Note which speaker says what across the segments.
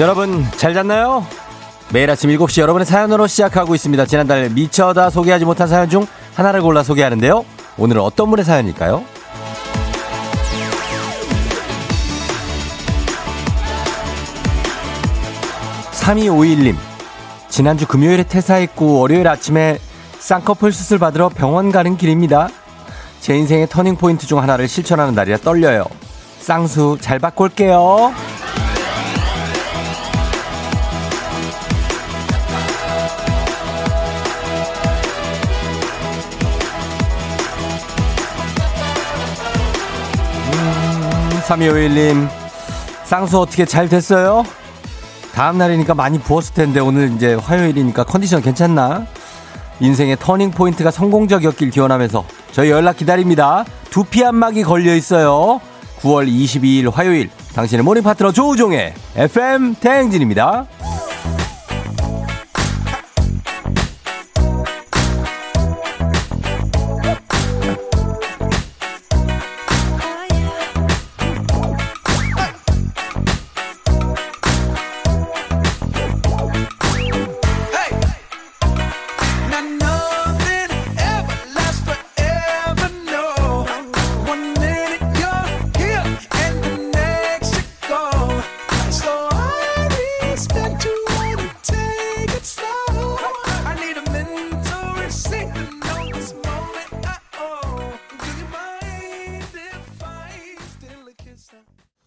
Speaker 1: 여러분 잘 잤나요? 매일 아침 7시 여러분의 사연으로 시작하고 있습니다. 지난달 미쳐다 소개하지 못한 사연 중 하나를 골라 소개하는데요. 오늘은 어떤 분의 사연일까요? 3251님 지난주 금요일에 퇴사했고 월요일 아침에 쌍꺼풀 수술 받으러 병원 가는 길입니다. 제 인생의 터닝포인트 중 하나를 실천하는 날이라 떨려요. 쌍수 잘 올게요. 3251님, 쌍수 어떻게 잘 됐어요? 다음 날이니까 많이 부었을 텐데 오늘 이제 화요일이니까 컨디션 괜찮나? 인생의 터닝 포인트가 성공적이었길 기원하면서 저희 연락 기다립니다. 두피 안막이 걸려 있어요. 9월 22일 화요일 당신의 모닝 파트너 조우종의 FM 대행진입니다.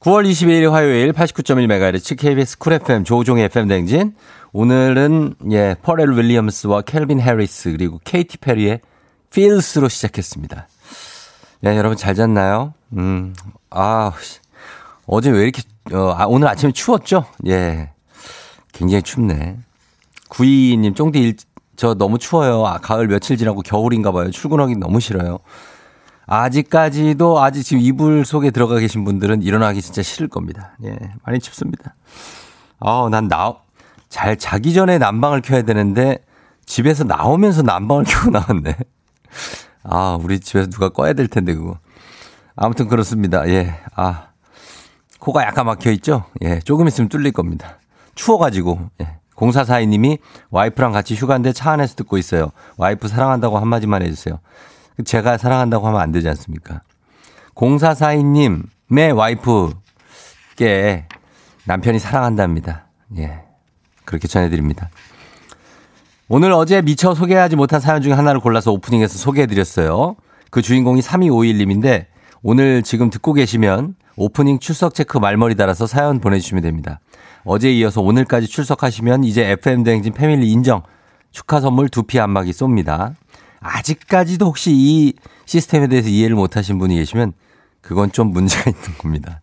Speaker 1: 9월 22일 화요일 89.1MHz KBS 쿨 FM 조우종의 FM 댕진. 오늘은 예, 퍼렐 윌리엄스와 켈빈 해리스 그리고 케이티 페리의 Feels로 시작했습니다. 예, 여러분 잘 잤나요? 음. 아, 어제 왜 이렇게 어, 아, 오늘 아침에 추웠죠? 예. 굉장히 춥네. 9222님 쫑디 일, 저 너무 추워요. 아, 가을 며칠 지나고 겨울인가 봐요. 출근하기 너무 싫어요. 아직까지도 아직 지금 이불 속에 들어가 계신 분들은 일어나기 진짜 싫을 겁니다. 예, 많이 춥습니다. 아, 난 나, 잘 자기 전에 난방을 켜야 되는데 집에서 나오면서 난방을 켜고 나왔네. 아, 우리 집에서 누가 꺼야 될 텐데, 그거. 아무튼 그렇습니다. 예, 아. 코가 약간 막혀 있죠? 예, 조금 있으면 뚫릴 겁니다. 추워가지고, 예. 공사사이님이 와이프랑 같이 휴가인데 차 안에서 듣고 있어요. 와이프 사랑한다고 한마디만 해주세요. 제가 사랑한다고 하면 안 되지 않습니까? 0442님의 와이프께 남편이 사랑한답니다. 예. 그렇게 전해드립니다. 오늘 어제 미처 소개하지 못한 사연 중에 하나를 골라서 오프닝에서 소개해드렸어요. 그 주인공이 3251님인데 오늘 지금 듣고 계시면 오프닝 출석 체크 말머리 달아서 사연 보내주시면 됩니다. 어제 이어서 오늘까지 출석하시면 이제 FM대행진 패밀리 인정 축하 선물 두피 안마기 쏩니다. 아직까지도 혹시 이 시스템에 대해서 이해를 못 하신 분이 계시면 그건 좀 문제가 있는 겁니다.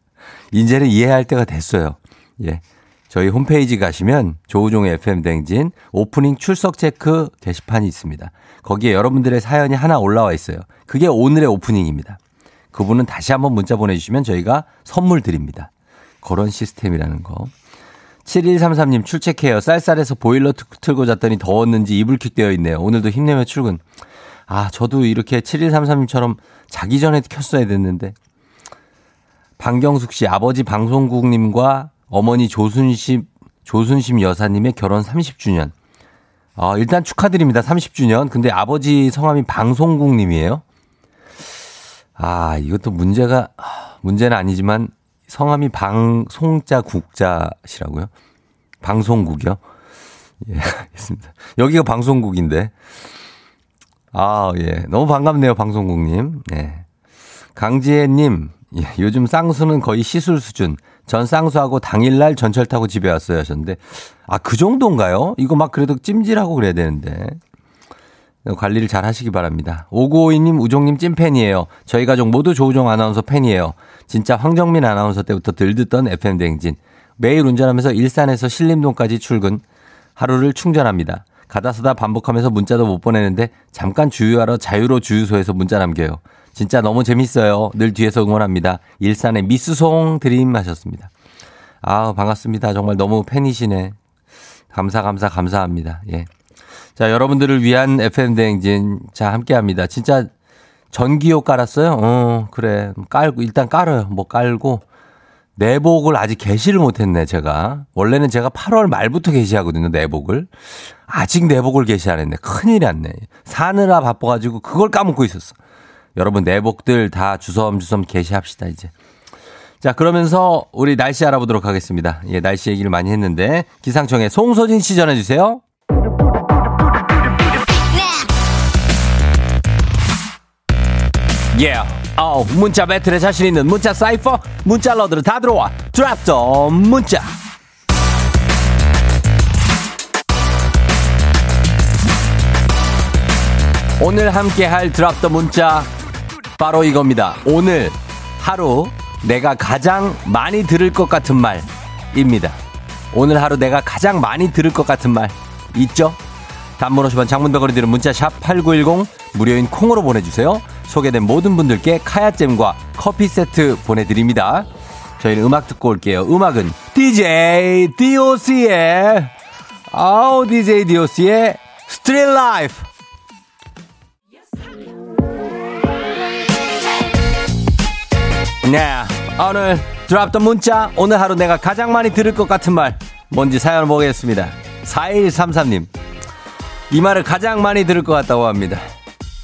Speaker 1: 이제는 이해할 때가 됐어요. 예. 저희 홈페이지 가시면 조우종의 FM 댕진 오프닝 출석 체크 게시판이 있습니다. 거기에 여러분들의 사연이 하나 올라와 있어요. 그게 오늘의 오프닝입니다. 그분은 다시 한번 문자 보내주시면 저희가 선물 드립니다. 그런 시스템이라는 거. 7133님 출첵해요. 쌀쌀해서 보일러 틀고 잤더니 더웠는지 이불킥 되어 있네요. 오늘도 힘내며 출근. 아, 저도 이렇게 7133님처럼 자기 전에 켰어야 됐는데. 방경숙 씨, 아버지 방송국님과 어머니 조순심, 조순심 여사님의 결혼 30주년. 아, 일단 축하드립니다. 30주년. 근데 아버지 성함이 방송국님이에요? 아, 이것도 문제가, 문제는 아니지만 성함이 방송자 국자시라고요? 방송국이요? 예, 알겠습니다. 여기가 방송국인데. 아, 예. 너무 반갑네요, 방송국님. 예. 강지혜님, 예, 요즘 쌍수는 거의 시술 수준. 전 쌍수하고 당일날 전철 타고 집에 왔어요 하셨는데, 아, 그 정도인가요? 이거 막 그래도 찜질하고 그래야 되는데. 관리를 잘 하시기 바랍니다. 5952님, 우종님 찐팬이에요. 저희 가족 모두 조우종 아나운서 팬이에요. 진짜 황정민 아나운서 때부터 들 듣던 FM대행진. 매일 운전하면서 일산에서 신림동까지 출근. 하루를 충전합니다. 가다 서다 반복하면서 문자도 못 보내는데 잠깐 주유하러 자유로 주유소에서 문자 남겨요. 진짜 너무 재밌어요. 늘 뒤에서 응원합니다. 일산의 미스송 드림 하셨습니다. 아 반갑습니다. 정말 너무 팬이시네. 감사, 감사, 감사합니다. 예. 자, 여러분들을 위한 FM대행진. 자, 함께 합니다. 진짜 전기요 깔았어요? 어, 그래. 깔고, 일단 깔아요. 뭐 깔고. 내복을 아직 개시를 못했네, 제가. 원래는 제가 8월 말부터 개시하거든요, 내복을. 아직 내복을 개시 안 했네. 큰일 났네. 사느라 바빠가지고 그걸 까먹고 있었어. 여러분, 내복들 다 주섬주섬 개시합시다, 이제. 자, 그러면서 우리 날씨 알아보도록 하겠습니다. 예, 날씨 얘기를 많이 했는데, 기상청에 송소진 씨 전해주세요. Yeah. 어, 문자 배틀에 자신 있는 문자 사이퍼 문자 러들은 다 들어와 드랍더 문자 오늘 함께 할 드랍 더 문자 바로 이겁니다 오늘 하루 내가 가장 많이 들을 것 같은 말입니다 오늘 하루 내가 가장 많이 들을 것 같은 말 있죠? 단문 50원 장문백원이 드는 문자 샵 8910 무료인 콩으로 보내주세요 소개된 모든 분들께 카야잼과 커피 세트 보내드립니다. 저희는 음악 듣고 올게요. 음악은 DJ DOC의 아우 DJ DOC의 Street Life 네 오늘 드렸던 문자 오늘 하루 내가 가장 많이 들을 것 같은 말 뭔지 사연 보겠습니다 4133님 이 말을 가장 많이 들을 것 같다고 합니다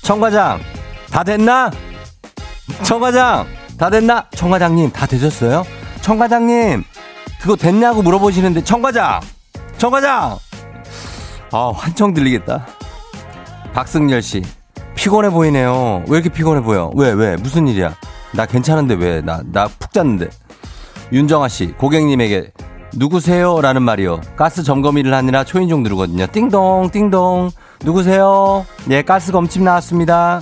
Speaker 1: 청과장 다 됐나? 청과장, 다 됐나? 청과장님, 다 되셨어요? 청과장님, 그거 됐냐고 물어보시는데, 청과장! 청과장! 아, 환청 들리겠다. 박승열 씨, 피곤해 보이네요. 왜 이렇게 피곤해 보여? 왜, 왜? 무슨 일이야? 나 괜찮은데 왜? 나, 나 푹 잤는데. 윤정아 씨, 고객님에게 누구세요? 라는 말이요. 가스 점검 일을 하느라 초인종 누르거든요. 띵동, 띵동. 누구세요? 예, 가스 검침 나왔습니다.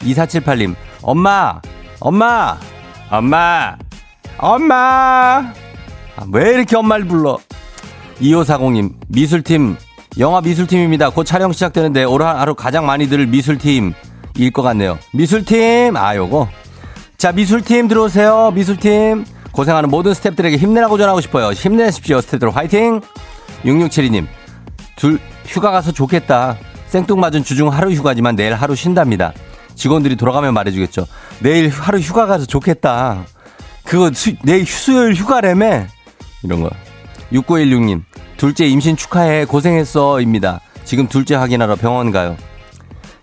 Speaker 1: 2478님, 엄마, 엄마, 엄마, 엄마. 아, 왜 이렇게 엄마를 불러? 2540님, 미술팀, 영화 미술팀입니다. 곧 촬영 시작되는데 올 하루 가장 많이 들을 미술팀 일 것 같네요. 미술팀, 아, 요거. 자, 미술팀 들어오세요. 미술팀. 고생하는 모든 스탭들에게 힘내라고 전하고 싶어요. 힘내십시오. 스탭들 화이팅! 6672님, 둘, 휴가 가서 좋겠다. 생뚱맞은 주중 하루 휴가지만 내일 하루 쉰답니다. 직원들이 돌아가면 말해주겠죠. 내일 하루 휴가 가서 좋겠다. 그거 수, 내일 수요일 휴가래매. 이런 거. 6916님, 둘째 임신 축하해. 고생했어. 입니다. 지금 둘째 확인하러 병원 가요.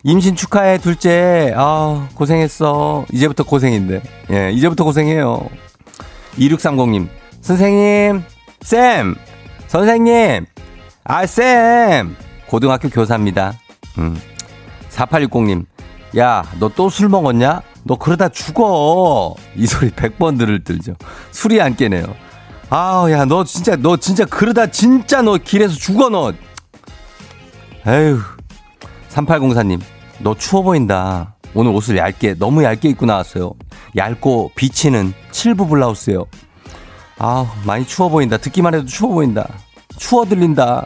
Speaker 1: 임신 축하해, 둘째. 아, 고생했어. 이제부터 고생인데. 예, 이제부터 고생해요. 2630님, 선생님, 쌤, 선생님, 아, 쌤. 고등학교 교사입니다. 음. 4860님, 야, 너 또 술 먹었냐? 너 그러다 죽어. 이 소리 100번 들을 들죠. 술이 안 깨네요. 아우, 야, 너 진짜, 너 진짜 그러다 진짜 너 길에서 죽어, 너. 에휴. 3804님, 너 추워 보인다. 오늘 옷을 얇게, 너무 얇게 입고 나왔어요. 얇고 비치는 칠부 블라우스요. 아우, 많이 추워 보인다. 듣기만 해도 추워 보인다. 추워 들린다.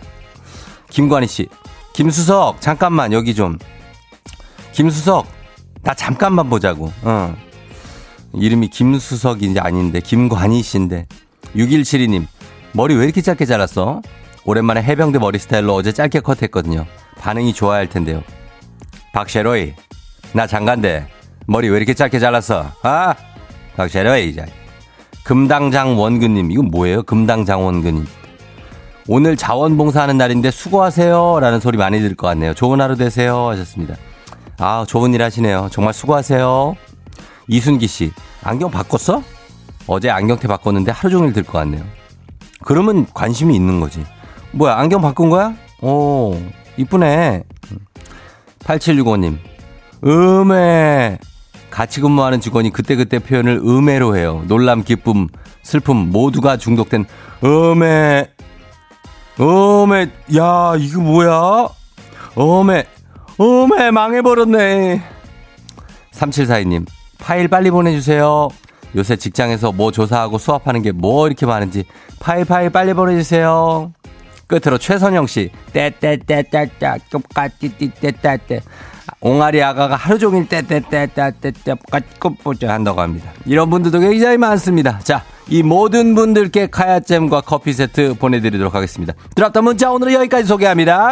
Speaker 1: 김관희 씨, 김수석, 잠깐만, 여기 좀. 김수석, 나 잠깐만 보자고. 어. 이름이 김수석인지 아닌데, 김관희 씨인데. 6172님, 머리 왜 이렇게 짧게 잘랐어? 오랜만에 해병대 머리 스타일로 어제 짧게 컷했거든요. 반응이 좋아야 할 텐데요. 박셰로이, 나 장간대. 머리 왜 이렇게 짧게 잘랐어? 아? 박셰로이, 이제. 금당장 원근님, 이건 뭐예요? 금당장 원근님. 오늘 자원봉사하는 날인데 수고하세요. 라는 소리 많이 들을 것 같네요. 좋은 하루 되세요. 하셨습니다. 아, 좋은 일 하시네요. 정말 수고하세요. 이순기 씨, 안경 바꿨어? 어제 안경테 바꿨는데 하루 종일 들 것 같네요. 그러면 관심이 있는 거지. 뭐야, 안경 바꾼 거야? 오, 이쁘네. 8765님, 음해. 같이 근무하는 직원이 그때그때 표현을 음해로 해요. 놀람, 기쁨, 슬픔 모두가 중독된 음해. 음해. 야, 이거 뭐야? 음해. 어메, 망해버렸네. 3742님, 파일 빨리 보내주세요. 요새 직장에서 뭐 조사하고 수업하는 게 뭐 이렇게 많은지 파일 파일 빨리 보내주세요. 끝으로 최선영 씨, 떼떼떼떼떼, 똑같이 떼떼떼떼. 옹알이 아가가 하루 종일 떼떼떼떼떼떼, 꽃보자 한다고 합니다. 이런 분들도 굉장히 많습니다. 자, 이 모든 분들께 카야잼과 커피 세트 보내드리도록 하겠습니다. 들었던 문자 오늘은 여기까지 소개합니다.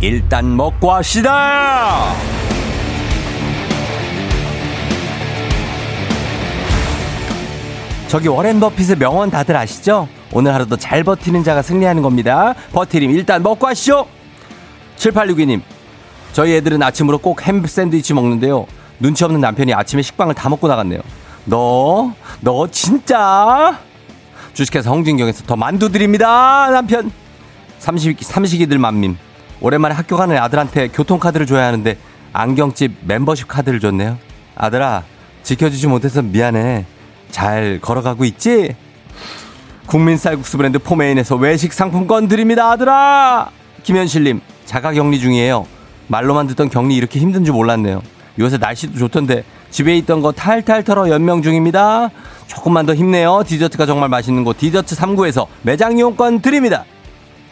Speaker 1: 일단 먹고 합시다. 저기 워렌 버핏의 명언 다들 아시죠? 오늘 하루도 잘 버티는 자가 승리하는 겁니다. 버티림 일단 먹고 하시죠. 7862님. 저희 애들은 아침으로 꼭 햄 샌드위치 먹는데요. 눈치 없는 남편이 아침에 식빵을 다 먹고 나갔네요. 너, 너 진짜? 주식회사 홍진경에서 더 만두 드립니다. 남편. 삼식, 삼식이들 만밈. 오랜만에 학교 가는 아들한테 교통카드를 줘야 하는데 안경집 멤버십 카드를 줬네요. 아들아, 지켜주지 못해서 미안해. 잘 걸어가고 있지? 국민 쌀국수 브랜드 포메인에서 외식 상품권 드립니다, 아들아! 김현실님, 자가 격리 중이에요. 말로만 듣던 격리 이렇게 힘든 줄 몰랐네요. 요새 날씨도 좋던데 집에 있던 거 탈탈 털어 연명 중입니다. 조금만 더 힘내요. 디저트가 정말 맛있는 곳 디저트 3구에서 매장 이용권 드립니다.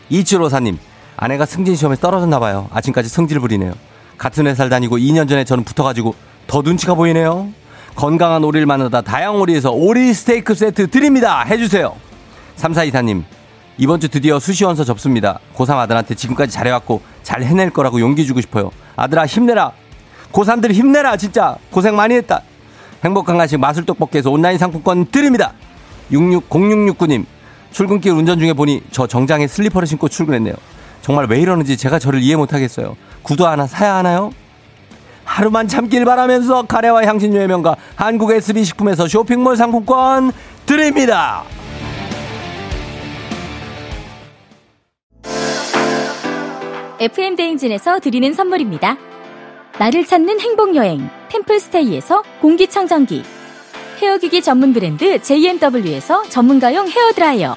Speaker 1: 이치로사님, 아내가 승진 시험에 떨어졌나 봐요. 아침까지 성질 부리네요. 같은 회사를 다니고 2년 전에 저는 붙어가지고 더 눈치가 보이네요. 건강한 오리를 만나다 다양오리에서 오리 스테이크 세트 드립니다. 해주세요. 3424님, 이번 주 드디어 수시원서 접습니다. 고3 아들한테 지금까지 잘해왔고 잘 해낼 거라고 용기 주고 싶어요. 아들아 힘내라. 고3들 힘내라 진짜 고생 많이 했다. 행복한 간식 마술떡볶이에서 온라인 상품권 드립니다. 660669님 출근길 운전 중에 보니 저 정장에 슬리퍼를 신고 출근했네요. 정말 왜 이러는지 제가 저를 이해 못하겠어요. 구두 하나 사야 하나요? 하루만 참길 바라면서 카레와 향신료의 명가 한국 SB 식품에서 쇼핑몰 상품권 드립니다.
Speaker 2: FM 대행진에서 드리는 선물입니다. 나를 찾는 행복 여행 템플스테이에서 공기청정기 헤어기기 전문 브랜드 JMW에서 전문가용 헤어 드라이어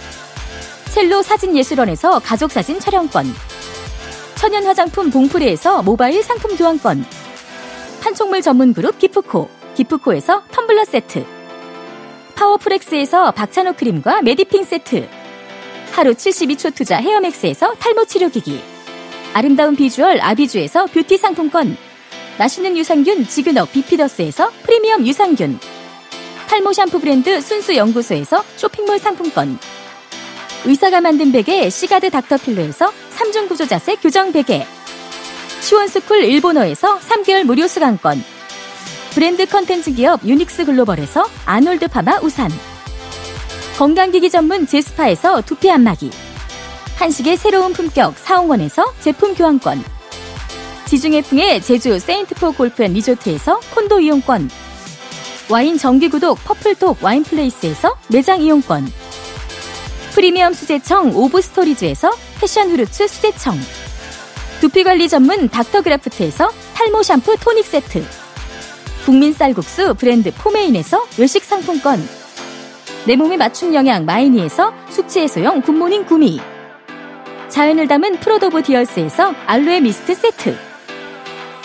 Speaker 2: 첼로 사진예술원에서 가족사진 촬영권 천연 화장품 봉프레에서 모바일 상품 교환권 판촉물 전문 그룹 기프코 기프코에서 텀블러 세트 파워프렉스에서 박찬호 크림과 메디핑 세트 하루 72초 투자 헤어맥스에서 탈모 치료기기 아름다운 비주얼 아비주에서 뷰티 상품권 맛있는 유산균 지근억 비피더스에서 프리미엄 유산균 탈모 샴푸 브랜드 순수 연구소에서 쇼핑몰 상품권 의사가 만든 베개 시가드 닥터필로에서 3중 구조 자세 교정 베개. 시원스쿨 일본어에서 3개월 무료 수강권. 브랜드 컨텐츠 기업 유닉스 글로벌에서 아놀드 파마 우산. 건강기기 전문 제스파에서 두피 안마기. 한식의 새로운 품격 사홍원에서 제품 교환권. 지중해풍의 제주 세인트포 골프 앤 리조트에서 콘도 이용권. 와인 정기구독 퍼플독 와인플레이스에서 매장 이용권 프리미엄 수제청 오브스토리즈에서 패션 후르츠 수제청. 두피관리 전문 닥터그라프트에서 탈모 샴푸 토닉 세트. 국민 쌀국수 브랜드 포메인에서 외식 상품권. 내 몸에 맞춤 영양 마이니에서 숙취 해소용 굿모닝 구미. 자연을 담은 프로도브 디얼스에서 알로에 미스트 세트.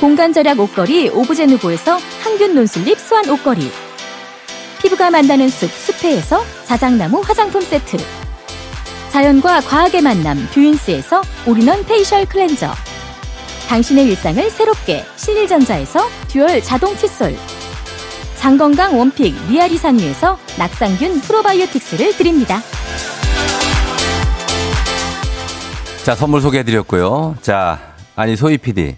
Speaker 2: 공간 절약 옷걸이 오브제누보에서 항균 non-slip 수완 옷걸이. 피부가 만나는 숲 숲회에서 자작나무 화장품 세트 자연과 과학의 만남 뷰인스에서 all-in-one facial cleanser 당신의 일상을 새롭게 신일전자에서 듀얼 자동 칫솔 장건강 one pick 미야리산유에서 낙산균 프로바이오틱스를 드립니다.
Speaker 1: 자, 선물 소개해드렸고요. 자, 아니, 소희 PD.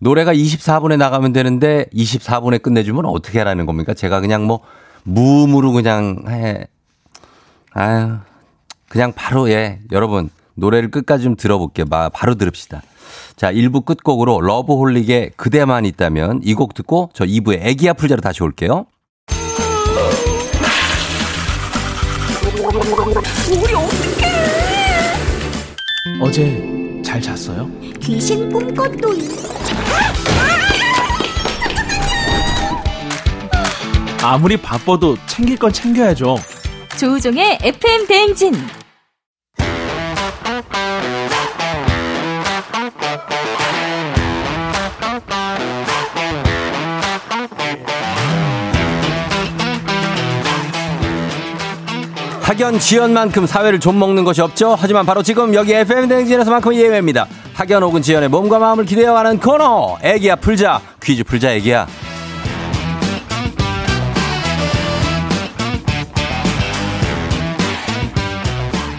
Speaker 1: 노래가 24분에 나가면 되는데 24분에 끝내주면 어떻게 하라는 겁니까? 제가 그냥 뭐, 무음으로 그냥 해. 아유, 그냥 바로, 예, 여러분. 노래를 끝까지 좀 들어볼게요. 마- 바로 들읍시다. 자, 1부 끝곡으로 러브홀릭의 그대만 있다면 이 곡 듣고 저 2부에 애기야 풀자로 다시 올게요.
Speaker 3: 어제 잘 잤어요?
Speaker 4: 귀신 꿈꿨도요.
Speaker 3: 아무리 바빠도 챙길 건 챙겨야죠.
Speaker 2: 조우종의 FM 대행진.
Speaker 1: 학연 지연만큼 사회를 좀 먹는 것이 없죠. 하지만 바로 지금 여기 FM 대행진에서만큼 예외입니다. 학연 혹은 지연의 몸과 마음을 기대어가는 코너. 애기야 풀자. 퀴즈 풀자 애기야.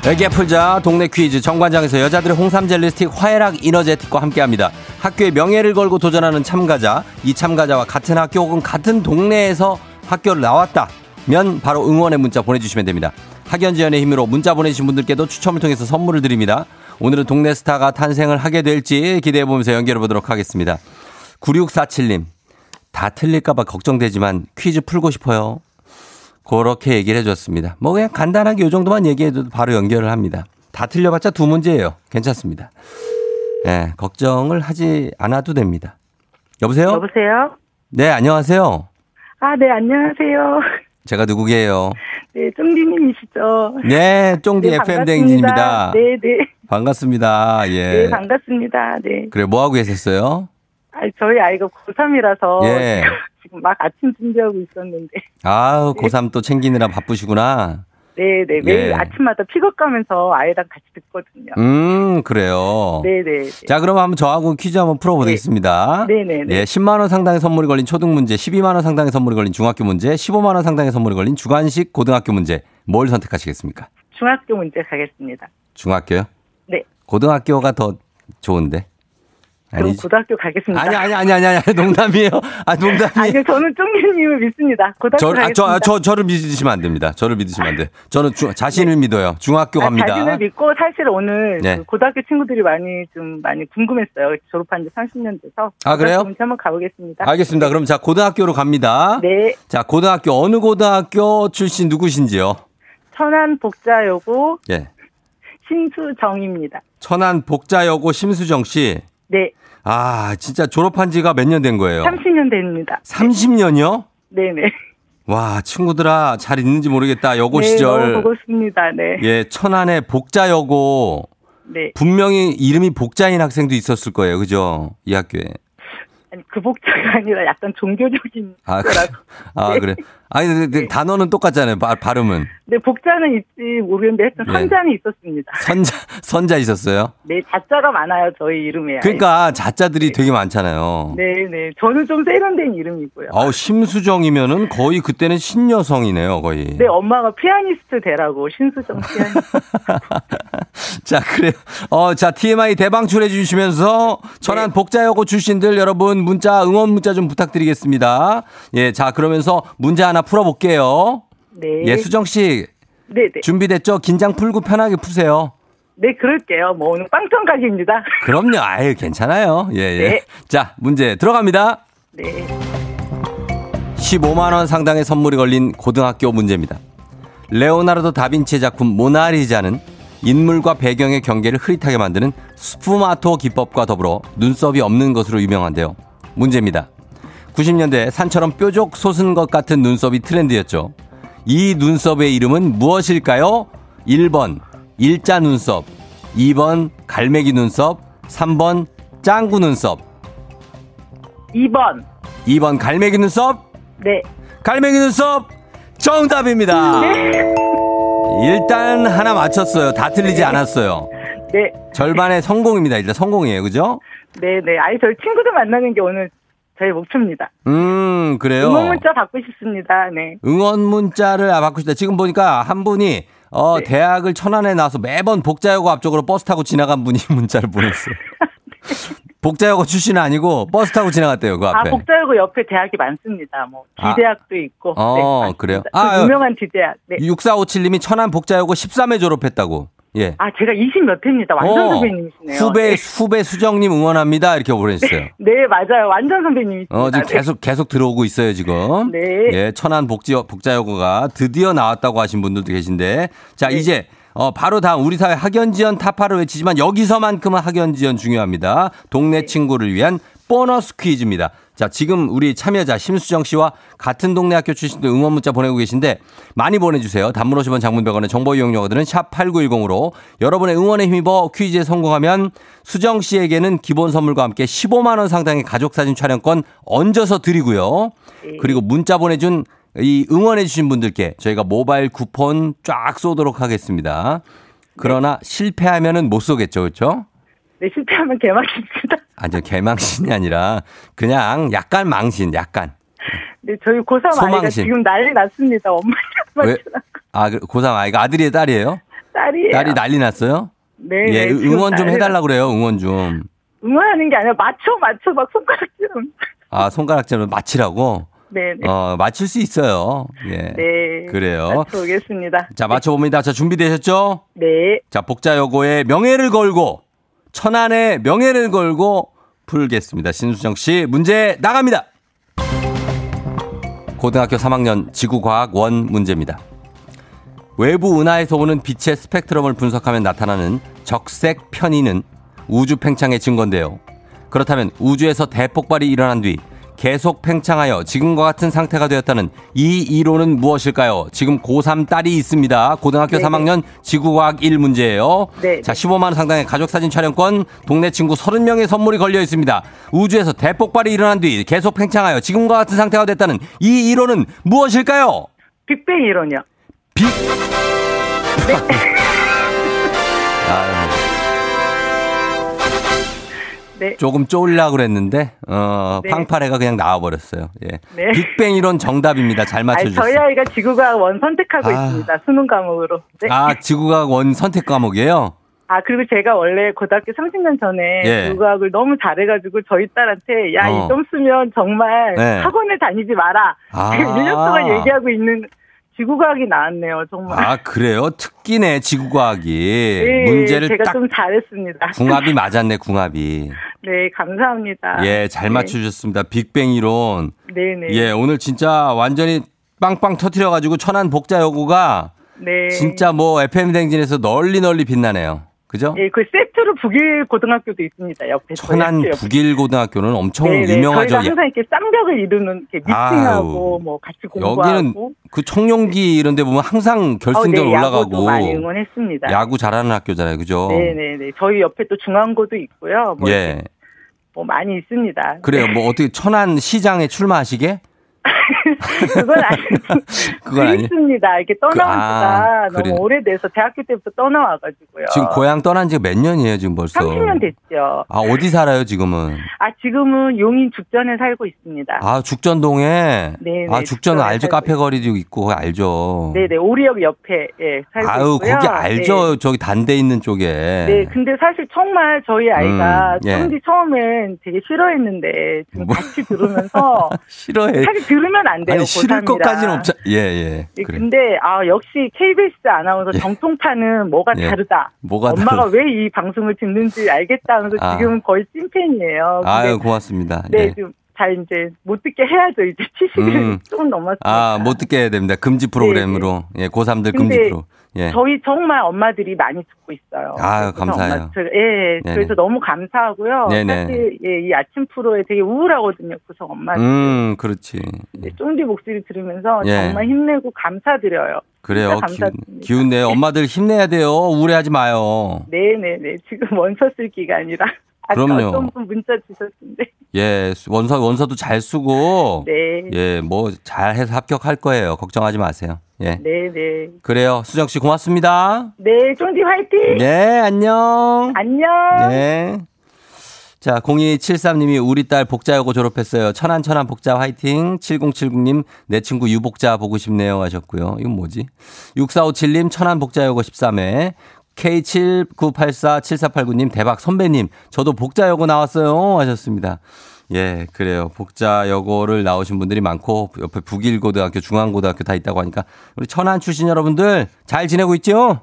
Speaker 1: 애기야 풀자 동네 퀴즈 정관장에서 여자들의 홍삼 젤리 스틱 화해락 이너제틱과 함께합니다. 학교의 명예를 걸고 도전하는 참가자, 이 참가자와 같은 학교 혹은 같은 동네에서 학교를 나왔다면 바로 응원의 문자 보내주시면 됩니다. 학연지연의 힘으로 문자 보내주신 분들께도 추첨을 통해서 선물을 드립니다. 오늘은 동네 스타가 탄생을 하게 될지 기대해보면서 연결해 보도록 하겠습니다. 9647님, 다 틀릴까봐 걱정되지만 퀴즈 풀고 싶어요. 그렇게 얘기를 해줬습니다. 뭐 그냥 간단하게 요 정도만 얘기해도 바로 연결을 합니다. 다 틀려봤자 두 문제예요. 괜찮습니다. 예, 걱정을 하지 않아도 됩니다. 여보세요?
Speaker 5: 여보세요?
Speaker 1: 네, 안녕하세요.
Speaker 5: 아, 네, 안녕하세요.
Speaker 1: 제가 누구게요?
Speaker 5: 네, 쫑디님이시죠?
Speaker 1: 네, 쫑디
Speaker 5: 네,
Speaker 1: FM. 대행진입니다.
Speaker 5: 네, 네.
Speaker 1: 반갑습니다. 예.
Speaker 5: 네, 반갑습니다. 네.
Speaker 1: 그래, 뭐 하고 계셨어요?
Speaker 5: 아, 저희 아이가 고3이라서
Speaker 1: 예.
Speaker 5: 지금 막 아침 준비하고 있었는데.
Speaker 1: 아우, 고3 또 챙기느라 바쁘시구나.
Speaker 5: 네, 네. 매일
Speaker 1: 예.
Speaker 5: 아침마다 픽업 가면서 아이랑 같이 듣거든요.
Speaker 1: 음, 그래요.
Speaker 5: 네, 네.
Speaker 1: 자, 그럼 한번 저하고 퀴즈 한번 풀어 보겠습니다.
Speaker 5: 네, 네, 네.
Speaker 1: 예, 10만 원 상당의 선물이 걸린 초등 문제, 12만 원 상당의 선물이 걸린 중학교 문제, 15만 원 상당의 선물이 걸린 주관식 고등학교 문제. 뭘 선택하시겠습니까?
Speaker 5: 중학교 문제 가겠습니다.
Speaker 1: 중학교요?
Speaker 5: 네.
Speaker 1: 고등학교가 더 좋은데?
Speaker 5: 그럼
Speaker 1: 아니,
Speaker 5: 고등학교 가겠습니다.
Speaker 1: 아니, 아니, 아니, 아니, 아니, 농담이에요. 아, 농담이에요.
Speaker 5: 아니, 저는 쫑디님을 믿습니다. 고등학교
Speaker 1: 저, 아,
Speaker 5: 가겠습니다.
Speaker 1: 저, 아, 저, 저를 믿으시면 안 됩니다. 저를 믿으시면 안 돼. 저는 주- 자신을 믿어요. 중학교
Speaker 5: 아,
Speaker 1: 갑니다.
Speaker 5: 자신을 믿고 사실 오늘
Speaker 1: 네.
Speaker 5: 그 고등학교 친구들이 많이 좀 많이 궁금했어요. 졸업한 지 30년 돼서.
Speaker 1: 아, 그래요?
Speaker 5: 한번 가보겠습니다.
Speaker 1: 알겠습니다. 그럼 자, 고등학교로 갑니다.
Speaker 5: 네.
Speaker 1: 자, 고등학교, 어느 고등학교 출신 누구신지요?
Speaker 5: 천안 복자여고
Speaker 1: 예.
Speaker 5: 신수정입니다.
Speaker 1: 천안 복자여고 심수정 씨.
Speaker 5: 네.
Speaker 1: 아, 진짜 졸업한 지가 몇 년 된 거예요?
Speaker 5: 30년 됩니다.
Speaker 1: 30년이요?
Speaker 5: 네네.
Speaker 1: 와, 친구들아, 잘 있는지 모르겠다. 여고
Speaker 5: 네,
Speaker 1: 시절.
Speaker 5: 너무 보고 싶습니다. 네.
Speaker 1: 예, 천안의 복자여고.
Speaker 5: 네.
Speaker 1: 분명히 이름이 복자인 학생도 있었을 거예요. 그죠? 이 학교에.
Speaker 5: 아니, 그 복자가 아니라 약간 종교적인
Speaker 1: 아, 그. 아
Speaker 5: 네.
Speaker 1: 그래. 아니, 근데, 근데 단어는 똑같잖아요. 바, 발음은.
Speaker 5: 네, 복자는 있지 모르겠는데 하여튼
Speaker 1: 예.
Speaker 5: 선자는 있었습니다.
Speaker 1: 선자, 선자 있었어요?
Speaker 5: 네, 자자가 많아요. 저희 이름에.
Speaker 1: 그러니까 자자들이 되게 많잖아요.
Speaker 5: 네, 네. 저는 좀 세련된 이름이고요.
Speaker 1: 어우, 심수정이면은 거의 그때는 신여성이네요, 거의.
Speaker 5: 네, 엄마가 피아니스트 되라고 신수정 피아니스트.
Speaker 1: 자, 그래요. 어, 자, TMI 대방출해 주시면서 천안 복자여고 출신들 여러분 문자, 응원 문자 좀 부탁드리겠습니다. 예, 자, 그러면서 문제 하나 풀어볼게요.
Speaker 5: 네.
Speaker 1: 예, 수정 씨,
Speaker 5: 네, 네.
Speaker 1: 준비됐죠? 긴장 풀고 편하게 푸세요.
Speaker 5: 네, 그럴게요. 뭐 오늘 빵점 각입니다.
Speaker 1: 그럼요. 아유, 괜찮아요. 예, 예.
Speaker 5: 네.
Speaker 1: 자, 문제 들어갑니다.
Speaker 5: 네.
Speaker 1: 15만 원 상당의 선물이 걸린 고등학교 문제입니다. 레오나르도 다빈치의 작품 모나리자는 인물과 배경의 경계를 흐릿하게 만드는 스푸마토 기법과 더불어 눈썹이 없는 것으로 유명한데요. 문제입니다. 90년대 산처럼 뾰족 솟은 것 같은 눈썹이 트렌드였죠. 이 눈썹의 이름은 무엇일까요? 1번 일자 눈썹, 2번 갈매기 눈썹, 3번 짱구 눈썹,
Speaker 5: 2번.
Speaker 1: 2번 갈매기 눈썹,
Speaker 5: 네.
Speaker 1: 갈매기 눈썹 정답입니다. 일단 하나 맞췄어요. 다 틀리지 않았어요.
Speaker 5: 네.
Speaker 1: 절반의 성공입니다. 일단 성공이에요. 그죠?
Speaker 5: 네, 네. 아이 저희 친구들 만나는 게 오늘 저희 목표입니다.
Speaker 1: 음, 그래요.
Speaker 5: 응원 문자 받고 싶습니다. 네.
Speaker 1: 응원 문자를 아, 받고 싶다. 지금 보니까 한 분이 어,
Speaker 5: 네.
Speaker 1: 대학을 천안에 나와서 매번 복자여고 앞쪽으로 버스 타고 지나간 분이 문자를 보냈어요. 복자여고 출신은 아니고 버스 타고 지나갔대요. 그
Speaker 5: 아,
Speaker 1: 앞에.
Speaker 5: 복자여고 옆에 대학이 많습니다. 뭐
Speaker 1: 아.
Speaker 5: D대학도 있고.
Speaker 1: 어,
Speaker 5: 네.
Speaker 1: 그래요?
Speaker 5: 그
Speaker 1: 아,
Speaker 5: 유명한 D대학. 네.
Speaker 1: 6457님이 천안 복자여고 13회 졸업했다고. 예.
Speaker 5: 아, 제가 20몇 회입니다. 완전
Speaker 1: 어,
Speaker 5: 선배님이시네요.
Speaker 1: 후배
Speaker 5: 네.
Speaker 1: 후배 수정님 응원합니다 이렇게 보내주세요.
Speaker 5: 네, 맞아요. 완전 선배님이십니다.
Speaker 1: 어 지금
Speaker 5: 네.
Speaker 1: 계속 계속 들어오고 있어요 지금.
Speaker 5: 네.
Speaker 1: 예, 천안 복지 복자여고가 드디어 나왔다고 하신 분들도 계신데 자
Speaker 5: 네.
Speaker 1: 이제 어 바로 다음 우리 사회 학연 지원 타파를 외치지만 여기서만큼은 학연 지원 중요합니다. 동네
Speaker 5: 네.
Speaker 1: 친구를 위한 보너스 퀴즈입니다. 자, 지금 우리 참여자 심수정 씨와 같은 동네 학교 출신도 응원 문자 보내고 계신데 많이 보내주세요. 단문 50원 장문 100원의 정보 이용료들은 샵 8910으로 여러분의 응원에 힘입어 퀴즈에 성공하면 수정 씨에게는 기본 선물과 함께 15만 원 상당의 가족사진 촬영권 얹어서 드리고요. 그리고 문자 보내준 이 응원해주신 분들께 저희가 모바일 쿠폰 쫙 쏘도록 하겠습니다. 그러나 실패하면은 못 쏘겠죠, 그렇죠?
Speaker 5: 네, 실패하면 개막입니다.
Speaker 1: 아니요, 개망신이 아니라 그냥 약간 망신, 약간.
Speaker 5: 네, 저희 고3 아이가
Speaker 1: 소망신.
Speaker 5: 지금 난리 났습니다. 엄마
Speaker 1: 왜?
Speaker 5: 아,
Speaker 1: 그 고3 아이가 아들이에요, 딸이에요?
Speaker 5: 딸이에요.
Speaker 1: 딸이 난리 났어요?
Speaker 5: 네,
Speaker 1: 예, 응원 좀 해달라 그래요, 응원 좀.
Speaker 5: 응원하는 게 아니라 맞춰 맞춰 막 손가락질은.
Speaker 1: 아, 손가락질로 맞히라고?
Speaker 5: 네, 네.
Speaker 1: 어, 맞힐 수 있어요. 예.
Speaker 5: 네.
Speaker 1: 그래요.
Speaker 5: 맞춰보겠습니다.
Speaker 1: 자, 맞춰봅니다. 자, 준비되셨죠?
Speaker 5: 네.
Speaker 1: 자, 복자여고의 명예를 걸고, 천안의 명예를 걸고 풀겠습니다. 신수정 씨, 문제 나갑니다. 고등학교 3학년 지구과학 원 문제입니다. 외부 은하에서 오는 빛의 스펙트럼을 분석하면 나타나는 적색 편의는 우주 팽창의 증거인데요. 그렇다면 우주에서 대폭발이 일어난 뒤 계속 팽창하여 지금과 같은 상태가 되었다는 이 이론은 무엇일까요? 지금 고3 딸이 있습니다. 고등학교
Speaker 5: 네네.
Speaker 1: 3학년 지구과학 1 문제예요.
Speaker 5: 네.
Speaker 1: 자, 15만 원 상당의 가족사진 촬영권, 동네 친구 30명의 선물이 걸려 있습니다. 우주에서 대폭발이 일어난 뒤 계속 팽창하여 지금과 같은 상태가 됐다는 이 이론은 무엇일까요?
Speaker 5: 빅뱅 이론이요.
Speaker 1: 빅. 아
Speaker 5: 네.
Speaker 1: 조금 쫄라 그랬는데 어
Speaker 5: 네.
Speaker 1: 팡파레가 그냥 나와버렸어요. 예.
Speaker 5: 네.
Speaker 1: 빅뱅 이론 정답입니다. 잘
Speaker 5: 아니, 저희
Speaker 1: 맞춰주셨어요.
Speaker 5: 아이가 지구과학 원 선택하고
Speaker 1: 아.
Speaker 5: 있습니다. 수능 과목으로. 네. 아.
Speaker 1: 아 지구과학 원 선택 과목이에요.
Speaker 5: 그리고 제가 원래 고등학교 30년 전에
Speaker 1: 예.
Speaker 5: 지구과학을 너무 잘해가지고 저희 딸한테 야,
Speaker 1: 어.
Speaker 5: 이 점수면 정말
Speaker 1: 네.
Speaker 5: 학원에 다니지 마라.
Speaker 1: 아.
Speaker 5: 1년 동안 얘기하고 있는 지구과학이 나왔네요. 정말.
Speaker 1: 아 그래요? 특기네 지구과학이
Speaker 5: 네,
Speaker 1: 문제를
Speaker 5: 제가 딱좀 잘했습니다.
Speaker 1: 궁합이 맞았네 궁합이.
Speaker 5: 네, 감사합니다.
Speaker 1: 예, 잘
Speaker 5: 네.
Speaker 1: 맞추셨습니다. 빅뱅 이론.
Speaker 5: 네네.
Speaker 1: 예, 오늘 진짜 완전히 빵빵 터트려가지고 천안 복자 여고가
Speaker 5: 네.
Speaker 1: 진짜 뭐 FM 댕진에서 널리 널리 빛나네요. 그죠?
Speaker 5: 예, 그 세트로 북일 고등학교도 있습니다. 옆에.
Speaker 1: 천안
Speaker 5: 학교 옆에.
Speaker 1: 북일 고등학교는 엄청
Speaker 5: 네네.
Speaker 1: 유명하죠.
Speaker 5: 저희가 항상 이렇게 쌍벽을 이루는 이렇게 미팅하고
Speaker 1: 아우.
Speaker 5: 뭐 같이 공부하고.
Speaker 1: 여기는 그 청룡기 이런 데 보면 항상 결승전
Speaker 5: 어, 네,
Speaker 1: 올라가고
Speaker 5: 야구도 많이 응원했습니다.
Speaker 1: 야구 잘하는 학교잖아요. 그죠?
Speaker 5: 네 네 네. 저희 옆에 또 중앙고도 있고요. 뭐,
Speaker 1: 예.
Speaker 5: 뭐 많이 있습니다.
Speaker 1: 그래요. 뭐 어떻게 천안 시장에 출마하시게?
Speaker 5: 그건 아니고.
Speaker 1: 그건 아니.
Speaker 5: 있습니다. 이렇게 떠나온
Speaker 1: 그- 아,
Speaker 5: 지가
Speaker 1: 그래.
Speaker 5: 너무 오래돼서 대학교 때부터 떠나와가지고요.
Speaker 1: 지금 고향 떠난 지가 몇 년이에요, 지금 벌써?
Speaker 5: 30년 됐죠.
Speaker 1: 아, 어디 살아요, 지금은?
Speaker 5: 아, 지금은 용인 죽전에 살고 있습니다.
Speaker 1: 아, 죽전동에?
Speaker 5: 네네,
Speaker 1: 아, 죽전 알죠? 카페 거리도 있고, 알죠?
Speaker 5: 네네. 오리역 옆에, 예, 살고
Speaker 1: 아유,
Speaker 5: 있고요.
Speaker 1: 거기 알죠?
Speaker 5: 네.
Speaker 1: 저기 단대 있는 쪽에.
Speaker 5: 네, 근데 사실 정말 저희 아이가
Speaker 1: 음, 예.
Speaker 5: 처음엔 되게 싫어했는데 지금
Speaker 1: 뭐.
Speaker 5: 같이 들으면서
Speaker 1: 싫어해.
Speaker 5: 사실 들으면 안 돼요.
Speaker 1: 아니, 싫을
Speaker 5: 고3이라.
Speaker 1: 것까지는 없죠. 예, 예.
Speaker 5: 예,
Speaker 1: 그래.
Speaker 5: 근데 아 역시 KBS 아나운서
Speaker 1: 예.
Speaker 5: 정통파는 뭐가
Speaker 1: 예.
Speaker 5: 다르다.
Speaker 1: 뭐가
Speaker 5: 엄마가 왜 이 방송을 듣는지 알겠다 하면서
Speaker 1: 아.
Speaker 5: 지금은 거의 찐팬이에요.
Speaker 1: 아유, 고맙습니다.
Speaker 5: 네,
Speaker 1: 예.
Speaker 5: 좀잘 이제 못 듣게 해야죠. 이제 70일
Speaker 1: 음.
Speaker 5: 조금 넘었으니까.
Speaker 1: 아, 못 듣게 해야 됩니다. 금지 프로그램으로. 예, 고3들 금지 프로. 예.
Speaker 5: 저희 정말 엄마들이 많이 듣고 있어요. 그래서
Speaker 1: 감사해요.
Speaker 5: 엄마, 저, 예,
Speaker 1: 네네.
Speaker 5: 그래서 너무 감사하고요.
Speaker 1: 네네.
Speaker 5: 사실 예, 이 아침 프로에 되게 우울하거든요. 구성 엄마들.
Speaker 1: 음, 그렇지.
Speaker 5: 네, 쫑디 목소리 들으면서
Speaker 1: 예.
Speaker 5: 정말 힘내고 감사드려요.
Speaker 1: 그래요. 기운. 기운 내요. 엄마들 힘내야 돼요. 우울해하지 마요.
Speaker 5: 네네네. 지금 원서 쓸 기간이라.
Speaker 1: 그럼요.
Speaker 5: 어떤 분 문자 주셨는데.
Speaker 1: 예, 원서, 원서도 잘 쓰고.
Speaker 5: 네.
Speaker 1: 예, 뭐, 잘 해서 합격할 거예요. 걱정하지 마세요. 예.
Speaker 5: 네 네.
Speaker 1: 그래요. 수정 씨 고맙습니다.
Speaker 5: 네, 쫑디 화이팅!
Speaker 1: 네, 안녕.
Speaker 5: 안녕!
Speaker 1: 네. 자, 0273님이 우리 딸 복자여고 졸업했어요. 천안 천안 복자 화이팅. 7079님 내 친구 유복자 보고 싶네요 하셨고요. 이건 뭐지? 6457님 천안 복자여고 13회. K79847489님 대박 선배님 저도 복자여고 나왔어요 하셨습니다. 예, 그래요. 복자여고를 나오신 분들이 많고 옆에 북일고등학교, 중앙고등학교 다 있다고 하니까 우리 천안 출신 여러분들 잘 지내고 있죠?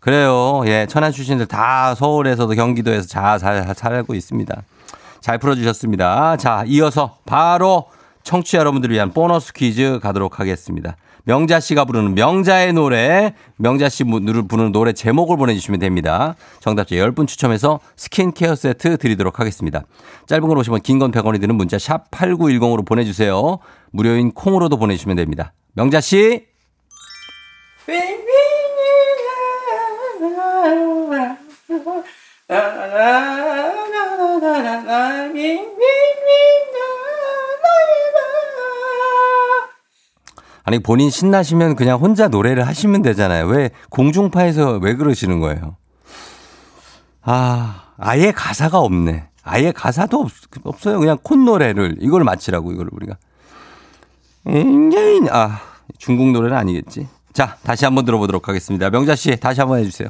Speaker 1: 그래요. 예, 천안 출신들 다 서울에서도 경기도에서 잘, 잘 살고 있습니다. 잘 풀어주셨습니다. 자, 이어서 바로 청취자 여러분들을 위한 보너스 퀴즈 가도록 하겠습니다. 명자 씨가 부르는 명자의 노래, 명자 씨 부르는 노래 제목을 보내주시면 됩니다. 정답자 10분 추첨해서 스킨케어 세트 드리도록 하겠습니다. 짧은 걸 오시면 긴 건 100원이 드는 문자 샵 8910으로 보내주세요. 무료인 콩으로도 보내주시면 됩니다. 명자 씨! 아니 본인 신나시면 그냥 혼자 노래를 하시면 되잖아요. 왜 공중파에서 왜 그러시는 거예요? 아 아예 가사가 없네. 아예 가사도 없, 없어요. 그냥 콧노래를 이걸 맞히라고 이걸 우리가. 아 중국 노래는 아니겠지. 자 다시 한번 들어보도록 하겠습니다. 명자 씨 다시 한번 해 주세요.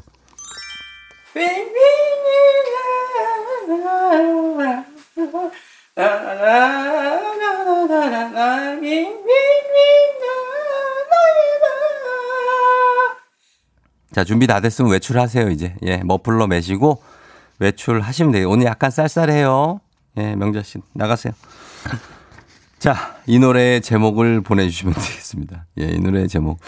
Speaker 1: 자, 준비 다 됐으면 외출하세요, 이제. 예, 머플러 매시고 외출하시면 돼요. 오늘 약간 쌀쌀해요. 예, 명자 씨, 나가세요. 자, 이 노래의 제목을 보내주시면 되겠습니다. 예, 이 노래의 제목.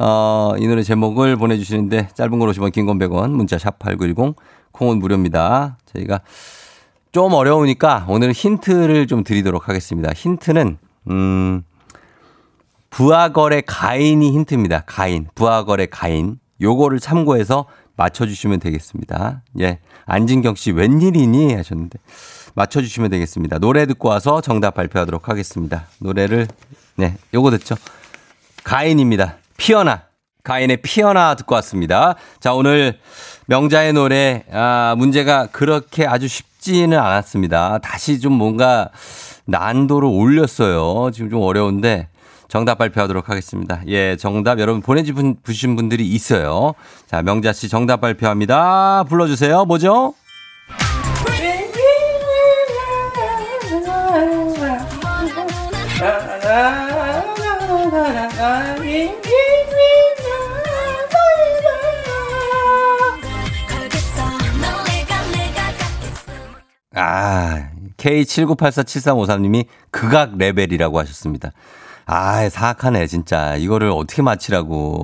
Speaker 1: 어, 이 노래 제목을 보내주시는데 짧은 걸 오시면 긴건 100원, 문자 샵 8910, 콩은 무료입니다. 저희가 좀 어려우니까 오늘 힌트를 좀 드리도록 하겠습니다. 힌트는, 음, 부하거래 가인이 힌트입니다. 가인. 부하거래 가인. 요거를 참고해서 맞춰주시면 되겠습니다. 예. 안진경 씨 웬일이니 하셨는데 맞춰주시면 되겠습니다. 노래 듣고 와서 정답 발표하도록 하겠습니다. 노래를 네 요거 듣죠. 가인입니다. 피어나. 가인의 피어나 듣고 왔습니다. 자 오늘 명자의 노래 아 문제가 그렇게 아주 쉽지는 않았습니다. 다시 좀 뭔가 난도를 올렸어요. 지금 좀 어려운데 정답 발표하도록 하겠습니다. 예, 정답 여러분 보내주신 분들이 있어요. 자, 명자 씨 정답 발표합니다. 불러주세요. 뭐죠? 아, K79847353님이 극악 레벨이라고 하셨습니다. 아, 사악하네, 진짜. 이거를 어떻게 맞히라고.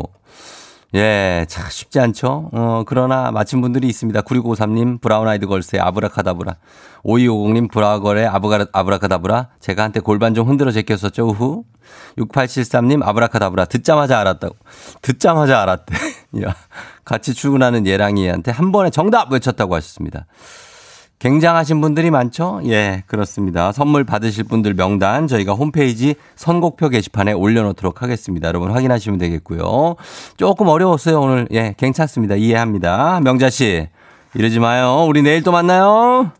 Speaker 1: 예, 참 쉽지 않죠? 어, 그러나 맞힌 분들이 있습니다. 9653님, 브라운 아이드 걸스의 아브라카다브라. 5250님, 브라걸의 아브가, 아브라카다브라. 제가 한때 골반 좀 흔들어 제꼈었죠, 우후. 6873님, 아브라카다브라. 듣자마자 알았다고. 듣자마자 알았대. 야, 같이 출근하는 예랑이한테 한 번에 정답 외쳤다고 하셨습니다. 굉장하신 분들이 많죠? 예, 그렇습니다. 선물 받으실 분들 명단 저희가 홈페이지 선곡표 게시판에 올려놓도록 하겠습니다. 여러분 확인하시면 되겠고요. 조금 어려웠어요, 오늘. 예, 괜찮습니다. 이해합니다. 명자씨, 이러지 마요. 우리 내일 또 만나요.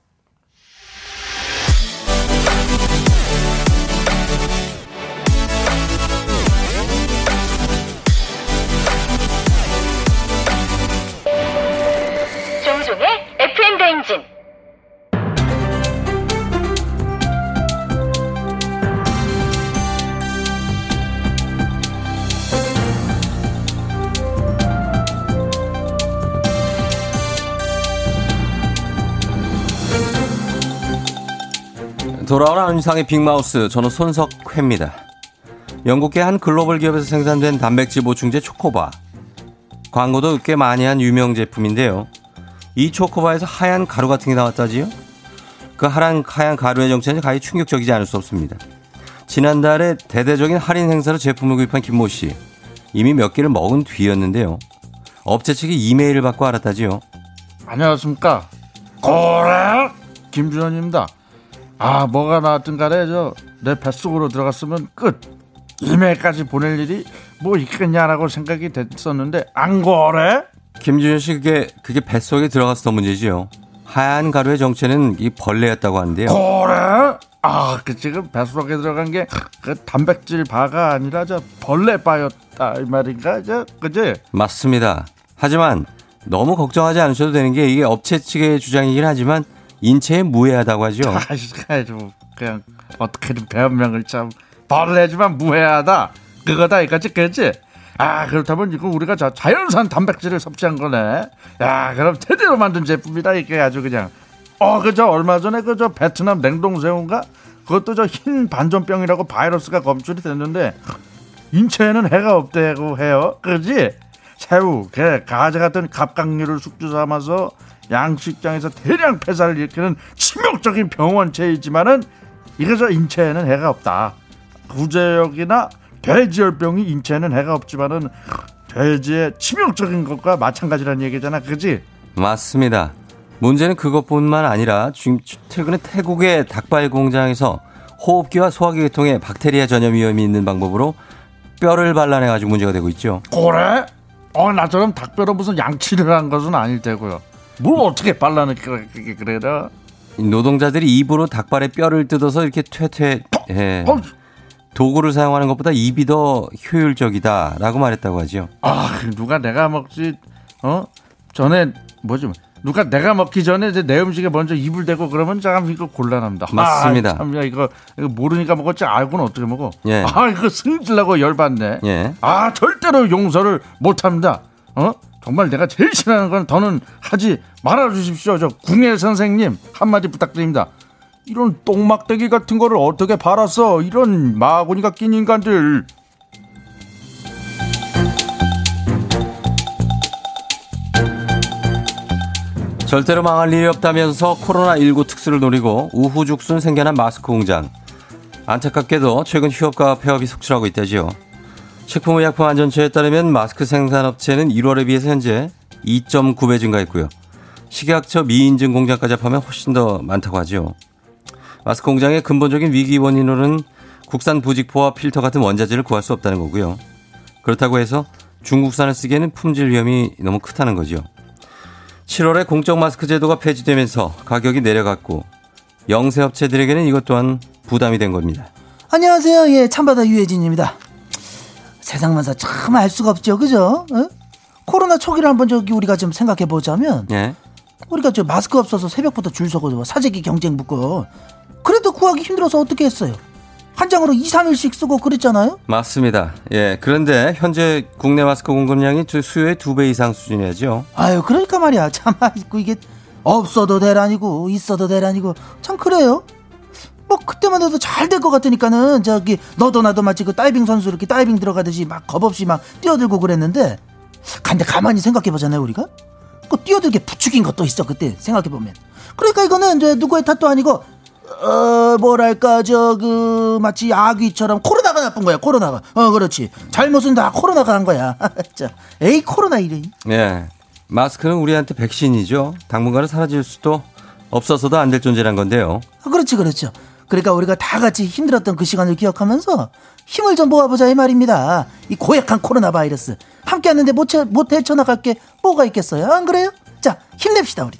Speaker 1: 돌아오는 안상의 빅마우스 저는 손석회입니다. 영국계 한 글로벌 기업에서 생산된 단백질 보충제 초코바. 광고도 꽤 많이 한 유명 제품인데요. 이 초코바에서 하얀 가루 같은 게 나왔다지요? 그 하얀, 하얀 가루의 정체는 가히 충격적이지 않을 수 없습니다. 지난달에 대대적인 할인 행사로 제품을 구입한 김모 씨. 이미 몇 개를 먹은 뒤였는데요. 업체 측이 이메일을 받고 알았다지요.
Speaker 6: 안녕하십니까. 고래 김준현입니다. 아 뭐가 나왔든 간에 저 내 뱃속으로 들어갔으면 끝. 이메일까지 보낼 일이 뭐 있겠냐라고 생각이 됐었는데 안 그래?
Speaker 1: 김준현 씨 그게 그게 뱃속에 들어가서 문제지요. 하얀 가루의 정체는 이 벌레였다고 하는데요.
Speaker 6: 그래? 아, 그 지금 뱃속에 들어간 게 그 단백질 바가 아니라 저 벌레 바였다 이 말인가? 저 그지?
Speaker 1: 맞습니다. 하지만 너무 걱정하지 않으셔도 되는 게 이게 업체 측의 주장이긴 하지만 인체에 무해하다고 하죠.
Speaker 6: 아이고 그냥 어떻게든 변명을 참 벌레지만 무해하다 그거다 이거지 그지? 아 그렇다면 이거 우리가 자, 자연산 단백질을 섭취한 거네. 야 그럼 제대로 만든 제품이다 이게 아주 그냥. 어 그저 얼마 전에 그저 베트남 냉동새우인가 그것도 저 흰 반전병이라고 바이러스가 검출이 됐는데 인체에는 해가 없다고 해요. 그지? 새우, 게, 가재 같은 갑각류를 숙주 삼아서 양식장에서 대량 폐사를 일으키는 치명적인 병원체이지만은 이거저 인체에는 해가 없다. 구제역이나 돼지열병이 인체에는 해가 없지만은 돼지의 치명적인 것과 마찬가지라는 얘기잖아, 그지?
Speaker 1: 맞습니다. 문제는 그것뿐만 아니라 최근에 태국의 닭발 공장에서 호흡기와 소화기 계통에 박테리아 전염 위험이 있는 방법으로 뼈를 발라내가지고 문제가 되고 있죠.
Speaker 6: 그래? 어 나처럼 닭뼈로 무슨 양치를 한 것은 아닐 테고요. 뭘 어떻게 발라는 그게 그래라?
Speaker 1: 노동자들이 입으로 닭발의 뼈를 뜯어서 이렇게 퇴퇴 예.
Speaker 6: 어,
Speaker 1: 도구를 사용하는 것보다 입이 더 효율적이다라고 말했다고 하죠.
Speaker 6: 아 누가 내가 먹지? 어 전에 뭐지? 누가 내가 먹기 전에 이제 내 음식에 먼저 입을 대고 그러면 참 이거 곤란합니다.
Speaker 1: 맞습니다.
Speaker 6: 아, 참야 이거, 이거 모르니까 먹었지 알고는 어떻게 먹어?
Speaker 1: 예.
Speaker 6: 아 이거 승질나고 열받네.
Speaker 1: 예.
Speaker 6: 아 절대로 용서를 못합니다. 어? 정말 내가 제일 싫어하는 건 더는 하지 말아 주십시오. 저 궁예 선생님 한마디 부탁드립니다. 이런 똥막대기 같은 거를 어떻게 팔았어? 이런 마구니가 낀 인간들.
Speaker 1: 절대로 망할 일이 없다면서 코로나19 특수를 노리고 우후죽순 생겨난 마스크 공장. 안타깝게도 최근 휴업과 폐업이 속출하고 있다지요. 식품의약품안전처에 따르면 마스크 생산업체는 1월에 비해서 현재 2.9배 증가했고요. 식약처 미인증 공장까지 합하면 훨씬 더 많다고 하죠. 마스크 공장의 근본적인 위기 원인으로는 국산 부직포와 필터 같은 원자재를 구할 수 없다는 거고요. 그렇다고 해서 중국산을 쓰기에는 품질 위험이 너무 크다는 거죠. 7월에 공적 마스크 제도가 폐지되면서 가격이 내려갔고 영세 업체들에게는 이것 또한 부담이 된 겁니다.
Speaker 7: 안녕하세요. 예, 참바다 유혜진입니다. 세상만사 참 알 수가 없죠. 그죠? 어? 코로나 초기를 한번 저기 우리가 좀 생각해 보자면
Speaker 1: 예.
Speaker 7: 우리가 저 마스크 없어서 새벽부터 줄 서고 뭐 사재기 경쟁 붙고 그래도 구하기 힘들어서 어떻게 했어요? 한 장으로 2, 3일씩 쓰고 그랬잖아요.
Speaker 1: 맞습니다. 예. 그런데 현재 국내 마스크 공급량이 주- 수요의 두 배 이상 수준이죠.
Speaker 7: 아유, 그러니까 말이야. 참 아이고 이게 없어도 대란이고 있어도 대란이고 참 그래요. 뭐 그때만 해도 잘 될 것 같으니까는 저기 너도 나도 마치 그 다이빙 선수 이렇게 다이빙 들어가듯이 막 겁없이 막 뛰어들고 그랬는데 근데 가만히 생각해 보잖아요 우리가 그 뛰어들게 부추긴 것도 있어 그때 생각해 보면 그러니까 이거는 이제 누구의 탓도 아니고 어 뭐랄까 저 그 마치 아귀처럼 코로나가 나쁜 거야 코로나가 어 그렇지 잘못은 다 코로나가 한 거야 자 에이 코로나 이래
Speaker 1: 예. 마스크는 우리한테 백신이죠. 당분간은 사라질 수도 없어서도 안 될 존재란 건데요.
Speaker 7: 아, 그렇지, 그렇죠. 그러니까 우리가 다 같이 힘들었던 그 시간을 기억하면서 힘을 좀 모아보자 이 말입니다. 이 고약한 코로나 바이러스 함께 하는데 못, 헤- 못 헤쳐나갈 게 뭐가 있겠어요? 안 그래요? 자, 힘냅시다 우리.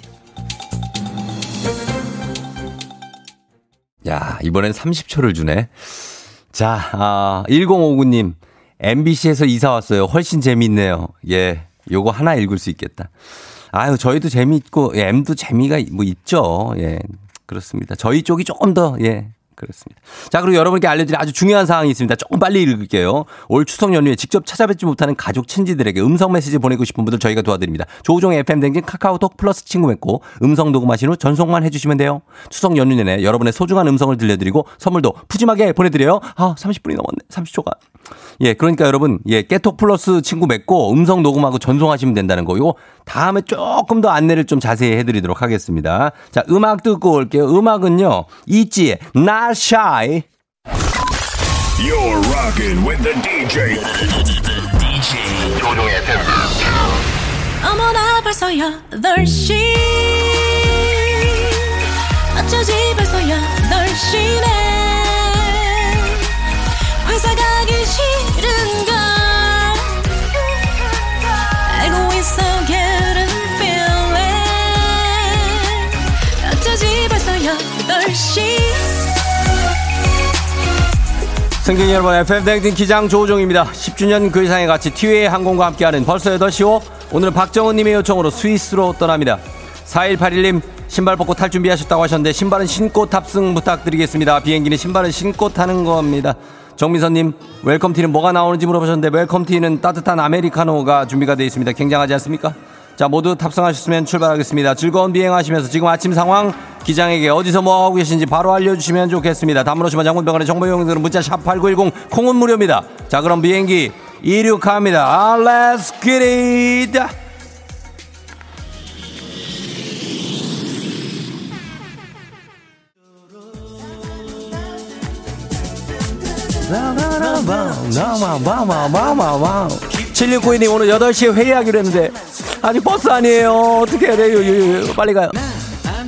Speaker 1: 야, 이번엔 30초를 주네. 자, 아, 1059님. MBC에서 이사 왔어요. 훨씬 재미있네요. 예. 요거 하나 읽을 수 있겠다. 아유, 저희도 재미있고, 예, M도 재미가 뭐 있죠. 예. 그렇습니다. 저희 쪽이 조금 더, 예. 그렇습니다. 자, 그리고 여러분께 알려드릴 아주 중요한 사항이 있습니다. 조금 빨리 읽을게요. 올 추석 연휴에 직접 찾아뵙지 못하는 가족, 친지들에게 음성 메시지 보내고 싶은 분들 저희가 도와드립니다. 조우종 FM 댕진 카카오톡 플러스 친구 맺고 음성 녹음하신 후 전송만 해주시면 돼요. 추석 연휴 내내 여러분의 소중한 음성을 들려드리고 선물도 푸짐하게 보내드려요. 아, 30분이 넘었네. 30초가. 예, 그러니까 여러분, 예, 깨톡 플러스 친구 맺고 음성 녹음하고 전송하시면 된다는 거. 요 다음에 조금 더 안내를 좀 자세히 해드리도록 하겠습니다. 자, 음악 듣고 올게요. 음악은요, 있지의 Not Shy.
Speaker 8: You're rocking with the DJ. DJ. 조종의.
Speaker 9: 어머나 벌써 8시 어쩌지 벌써 8시네
Speaker 1: 승진 여러분, FM 댕진 기장 조우종입니다. 10주년 그 이상의 가치 티웨이 항공과 함께하는 벌써 8시오. 오늘은 박정은님의 요청으로 스위스로 떠납니다. 4181님, 신발 벗고 탈 준비하셨다고 하셨는데, 신발은 신고 탑승 부탁드리겠습니다. 비행기는 신발은 신고 타는 겁니다. 정미선님, 웰컴티는 뭐가 나오는지 물어보셨는데, 웰컴티는 따뜻한 아메리카노가 준비가 되어 있습니다. 굉장하지 않습니까? 자, 모두 탑승하셨으면 출발하겠습니다. 즐거운 비행하시면서 지금 아침 상황 기장에게 어디서 뭐 하고 계신지 바로 알려주시면 좋겠습니다. 담으로시면 장문병원의 정보용들은 문자 샵8910 콩은 무료입니다. 자, 그럼 비행기 이륙합니다. 아, let's get it! 7692님 오늘 8시에 회의하기로 했는데. 아직 버스 아니에요. 어떻게 해야 돼요? 빨리 가요.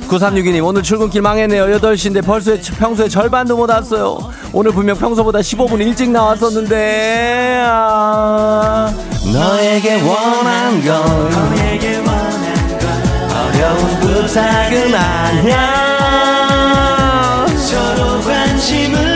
Speaker 1: 9362님 오늘 출근길 망했네요. 8시인데 벌써 평소에 절반도 못 왔어요. 오늘 분명 평소보다 15분 일찍 나왔었는데. 아, 너에게 원한 건 너에게 원한 건 어려운 부탁은 아니야.
Speaker 10: 서로 관심을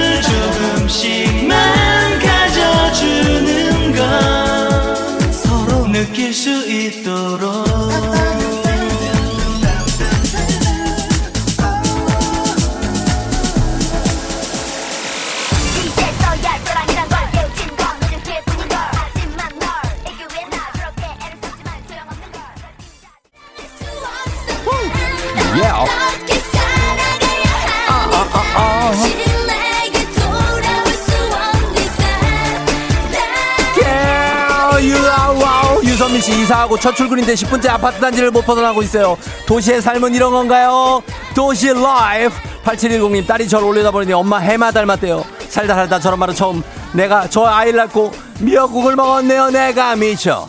Speaker 1: 아와우 유선민 씨 이사하고 첫 출근인데 10분째 아파트 단지를 못 벗어나고 있어요. 도시의 삶은 이런 건가요? 도시 life 8710님 딸이 저를 올려다보니 엄마 해마 닮았대요. 살다 살다 저런 말은 처음 내가 저 아이를 낳고 미역국을 먹었네요. 내가 미쳐.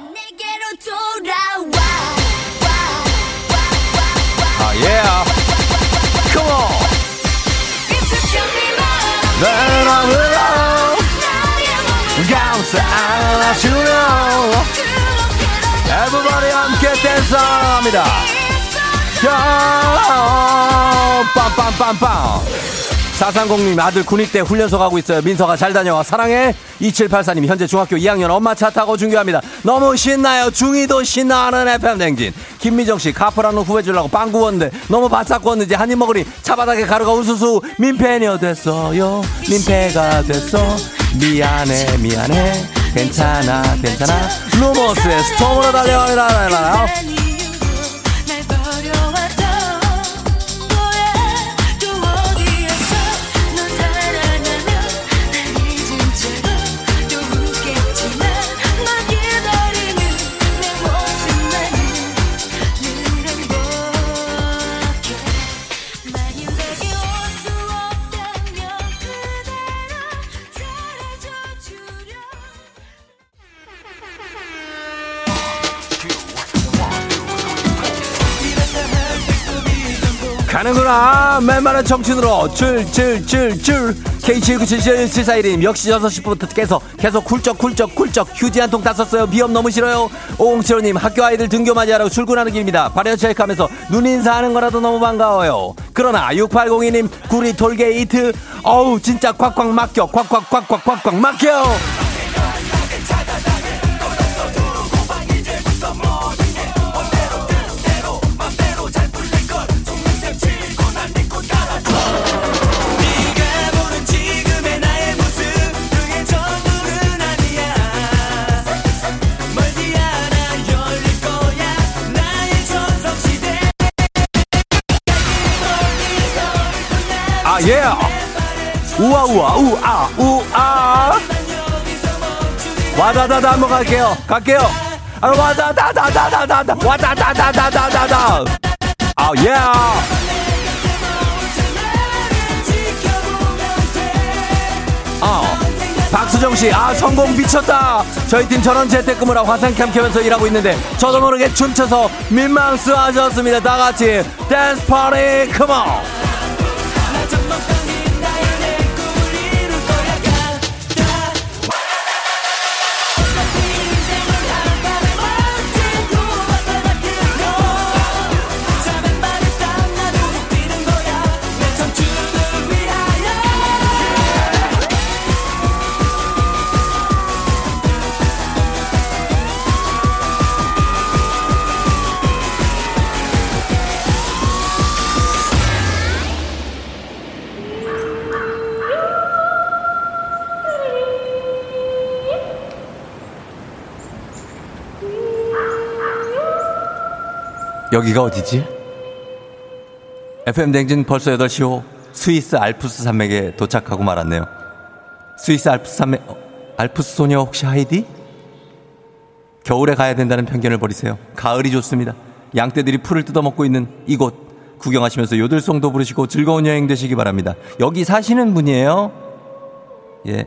Speaker 4: 아
Speaker 1: 예. Come on. 내가 감 Everybody 함께 댄스합니다. 빰빰빰빰. 430님 아들 군입 대 훈련소 가고 있어요. 민서가 잘 다녀와. 사랑해. 2784님 현재 중학교 2학년 엄마 차 타고 중교합니다. 너무 신나요. 중이도 신나는 FM 댕진. 김미정 씨 카프라는 후배 주려고 빵 구웠는데 너무 바싹 구웠는지 한 입 먹으니 차바닥에 가루가 우수수. 민폐녀 됐어요. 민폐가 됐어. 미안해 미안해 괜찮아 괜찮아. 루머스의 스톰으로 달려라 가는구나. 맨만한 청춘으로 줄줄줄줄. K79777421님 역시 6시부터 깨서 계속 굴쩍 굴쩍 굴쩍 휴지 한 통 다 썼어요. 비염 너무 싫어요. 5075님 학교 아이들 등교 맞이하러 출근하는 길입니다. 발열 체크하면서 눈 인사하는 거라도 너무 반가워요. 그러나 6802님 구리 톨게이트 어우 진짜 꽉꽉 막혀. 꽉꽉 꽉꽉 꽉꽉 막혀
Speaker 10: 아
Speaker 1: 예. 우아 우아 우아 우아. 와다다다 한번 갈게요. 갈게요. 아 와다다다다다다다 와다다다다다다다. 아 예. 어. 박수정 씨, 아 성공 미쳤다. 저희 팀 전원 재택근무라 화상 캠 켜서 일하고 있는데 저도 모르게 춤춰서 민망스러워졌습니다. 다 같이 댄스 파티, come on. 여기가 어디지? FM 댕진 벌써 8시 호 스위스 알프스 산맥에 도착하고 말았네요. 스위스 알프스 산맥, 어, 알프스 소녀 혹시 하이디? 겨울에 가야 된다는 편견을 버리세요. 가을이 좋습니다. 양떼들이 풀을 뜯어먹고 있는 이곳 구경하시면서 요들송도 부르시고 즐거운 여행 되시기 바랍니다. 여기 사시는 분이에요? 예.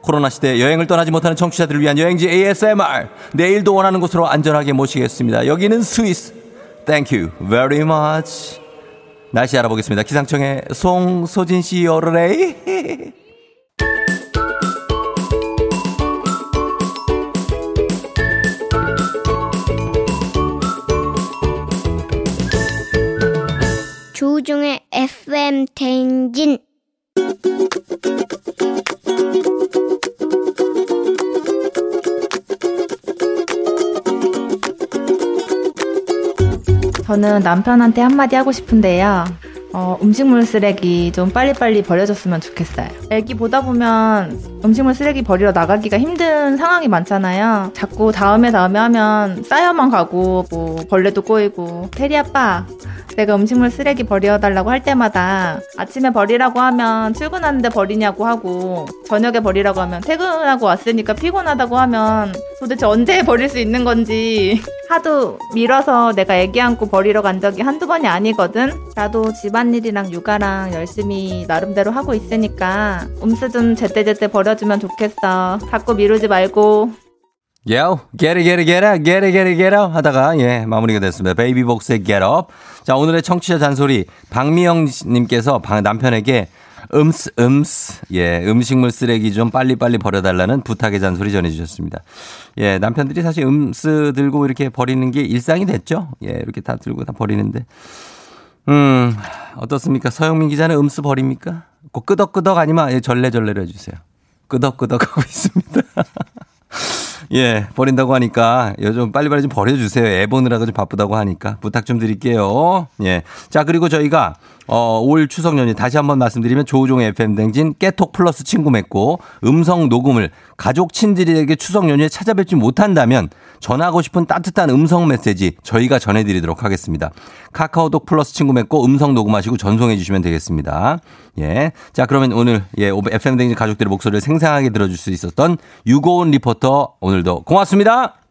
Speaker 1: 코로나 시대 여행을 떠나지 못하는 청취자들을 위한 여행지 ASMR. 내일도 원하는 곳으로 안전하게 모시겠습니다. 여기는 스위스. Thank you very much. 날씨 알아보겠습니다. 기상청의 송소진 씨 어르레이.
Speaker 11: 조종의 FM 대행진
Speaker 12: 저는 남편한테 한마디 하고 싶은데요. 어, 음식물 쓰레기 좀 빨리빨리 버려줬으면 좋겠어요. 애기 보다 보면 음식물 쓰레기 버리러 나가기가 힘든 상황이 많잖아요. 자꾸 다음에 다음에 하면 쌓여만 가고 뭐 벌레도 꼬이고 테리 아빠 내가 음식물 쓰레기 버려달라고 할 때마다 아침에 버리라고 하면 출근하는데 버리냐고 하고 저녁에 버리라고 하면 퇴근하고 왔으니까 피곤하다고 하면 도대체 언제 버릴 수 있는 건지 하도 밀어서 내가 애기 안고 버리러 간 적이 한두 번이 아니거든. 나도 집안 일이랑 육아랑 열심히 나름대로 하고 있으니까 음쓰 좀 제때제때 버려주면 좋겠어. 자꾸 미루지 말고
Speaker 1: 요, get it, get it, get it, get it, get it, get it 하다가, 예, 마무리가 됐습니다. 베이비복스의 get up. 자, 오늘의 청취자 잔소리, 박미영님께서 방- 남편에게 음쓰, 음쓰, 예, 음식물 쓰레기 좀 빨리빨리 버려달라는 부탁의 잔소리 전해주셨습니다. 예, 남편들이 사실 음스 들고 이렇게 버리는 게 일상이 됐죠? 예, 이렇게 다 들고 다 버리는데. 음, 어떻습니까? 서영민 기자는 음스 버립니까? 꼭 끄덕끄덕 아니면 예, 절레절레로 해주세요. 끄덕끄덕 하고 있습니다. 예, 버린다고 하니까 요즘 빨리빨리 좀 버려주세요. 애 보느라고 좀 바쁘다고 하니까 부탁 좀 드릴게요. 예. 자, 그리고 저희가 어, 올 추석 연휴 다시 한번 말씀드리면 조우종의 FM 댕진 깨톡 플러스 친구 맺고 음성 녹음을 가족 친지들에게 추석 연휴에 찾아뵙지 못한다면 전하고 싶은 따뜻한 음성 메시지 저희가 전해드리도록 하겠습니다. 카카오톡 플러스 친구 맺고 음성 녹음하시고 전송해 주시면 되겠습니다. 예. 자, 그러면 오늘 예, FM 댕진 가족들의 목소리를 생생하게 들어줄 수 있었던 유고온 리포터 오늘도 고맙습니다.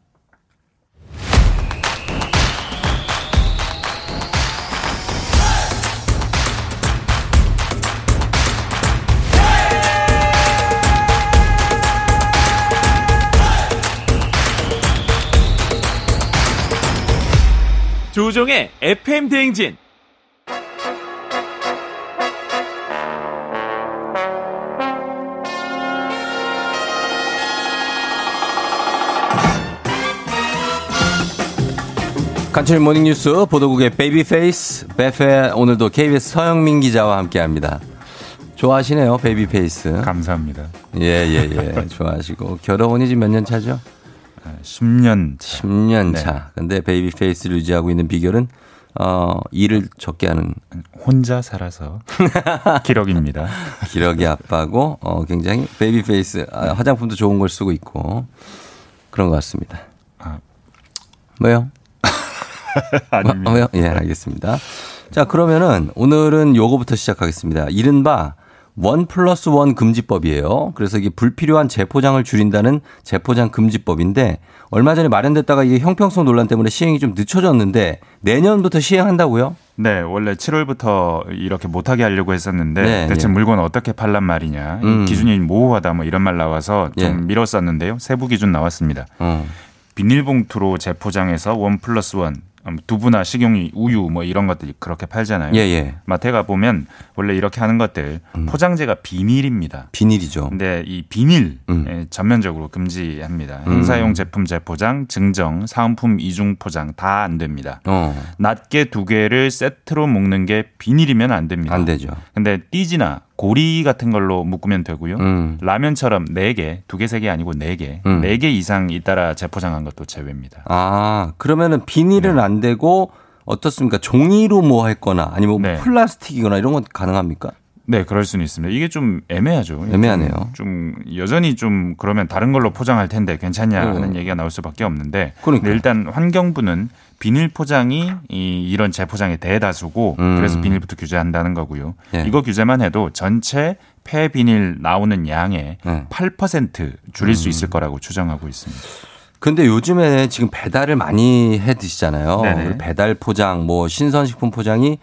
Speaker 3: 조우종의 FM 대행진.
Speaker 1: 간추린 morning뉴스 보도국의 baby face 베페 오늘도 KBS 서영민 기자와 함께합니다. 좋아하시네요 baby face.
Speaker 13: 감사합니다.
Speaker 1: 예예예 좋아하시고 결혼이 지금 몇 년 차죠?
Speaker 13: 10년
Speaker 1: 10년 차. 근데 baby face를 유지하고 있는 비결은 어 일을 적게 하는
Speaker 13: 혼자 살아서 기러깁니다.
Speaker 1: 기러기 아빠고 어 굉장히 baby face 아, 화장품도 좋은 걸 쓰고 있고 그런 것 같습니다.
Speaker 13: 아.
Speaker 1: 뭐요?
Speaker 13: 아닙니다.
Speaker 1: 어, 요 예, 알겠습니다. 자, 그러면은 오늘은 요거부터 시작하겠습니다. 이른바 one plus one 금지법이에요. 그래서 이게 불필요한 재포장을 줄인다는 재포장 금지법인데 얼마 전에 마련됐다가 이게 형평성 논란 때문에 시행이 좀 늦춰졌는데 내년부터 시행한다고요?
Speaker 13: 네, 원래 7월부터 이렇게 못하게 하려고 했었는데
Speaker 1: 네,
Speaker 13: 대체
Speaker 1: 네.
Speaker 13: 물건 어떻게 팔란 말이냐 이
Speaker 1: 음.
Speaker 13: 기준이 모호하다 뭐 이런 말 나와서 좀
Speaker 1: 예.
Speaker 13: 미뤘었는데요. 세부 기준 나왔습니다.
Speaker 1: 어.
Speaker 13: 비닐봉투로 재포장해서 원 플러스 원 음, 두부나 식용유, 우유 뭐 이런 것들이 그렇게 팔잖아요.
Speaker 1: 예, 예.
Speaker 13: 마트에 가 보면 원래 이렇게 하는 것들 포장재가 비닐입니다.
Speaker 1: 비닐이죠.
Speaker 13: 근데 이 비닐
Speaker 1: 음.
Speaker 13: 예, 전면적으로 금지합니다.
Speaker 1: 음.
Speaker 13: 행사용 제품 재포장, 증정, 사은품 이중 포장 다 안 됩니다.
Speaker 1: 어.
Speaker 13: 낱개 두 개를 세트로 묶는 게 비닐이면 안 됩니다.
Speaker 1: 안 되죠.
Speaker 13: 근데 띠지나 고리 같은 걸로 묶으면 되고요.
Speaker 1: 음.
Speaker 13: 라면처럼 네 개, 두 개, 세개 아니고 네 개,
Speaker 1: 음.
Speaker 13: 네개 이상 잇따라 재포장한 것도 제외입니다.
Speaker 1: 아, 그러면은 비닐은
Speaker 13: 네.
Speaker 1: 안 되고 어떻습니까? 종이로 뭐 했거나 아니면 뭐
Speaker 13: 네.
Speaker 1: 플라스틱이거나 이런 건 가능합니까?
Speaker 13: 네, 그럴 수는 있습니다. 이게 좀 애매하죠.
Speaker 1: 애매하네요.
Speaker 13: 좀 여전히 좀 그러면 다른 걸로 포장할 텐데 괜찮냐 하는
Speaker 1: 어.
Speaker 13: 얘기가 나올 수밖에 없는데
Speaker 1: 그러니까요.
Speaker 13: 근데 일단 환경부는 비닐 포장이 이, 이런 재포장의 대다수고
Speaker 1: 음.
Speaker 13: 그래서 비닐부터 규제한다는 거고요.
Speaker 1: 예.
Speaker 13: 이거 규제만 해도 전체 폐 비닐 나오는 양의
Speaker 1: 네.
Speaker 13: 8% 줄일
Speaker 1: 음.
Speaker 13: 수 있을 거라고 추정하고 있습니다.
Speaker 1: 근데 요즘에 지금 배달을 많이 해 드시잖아요. 배달 포장, 뭐 신선식품 포장이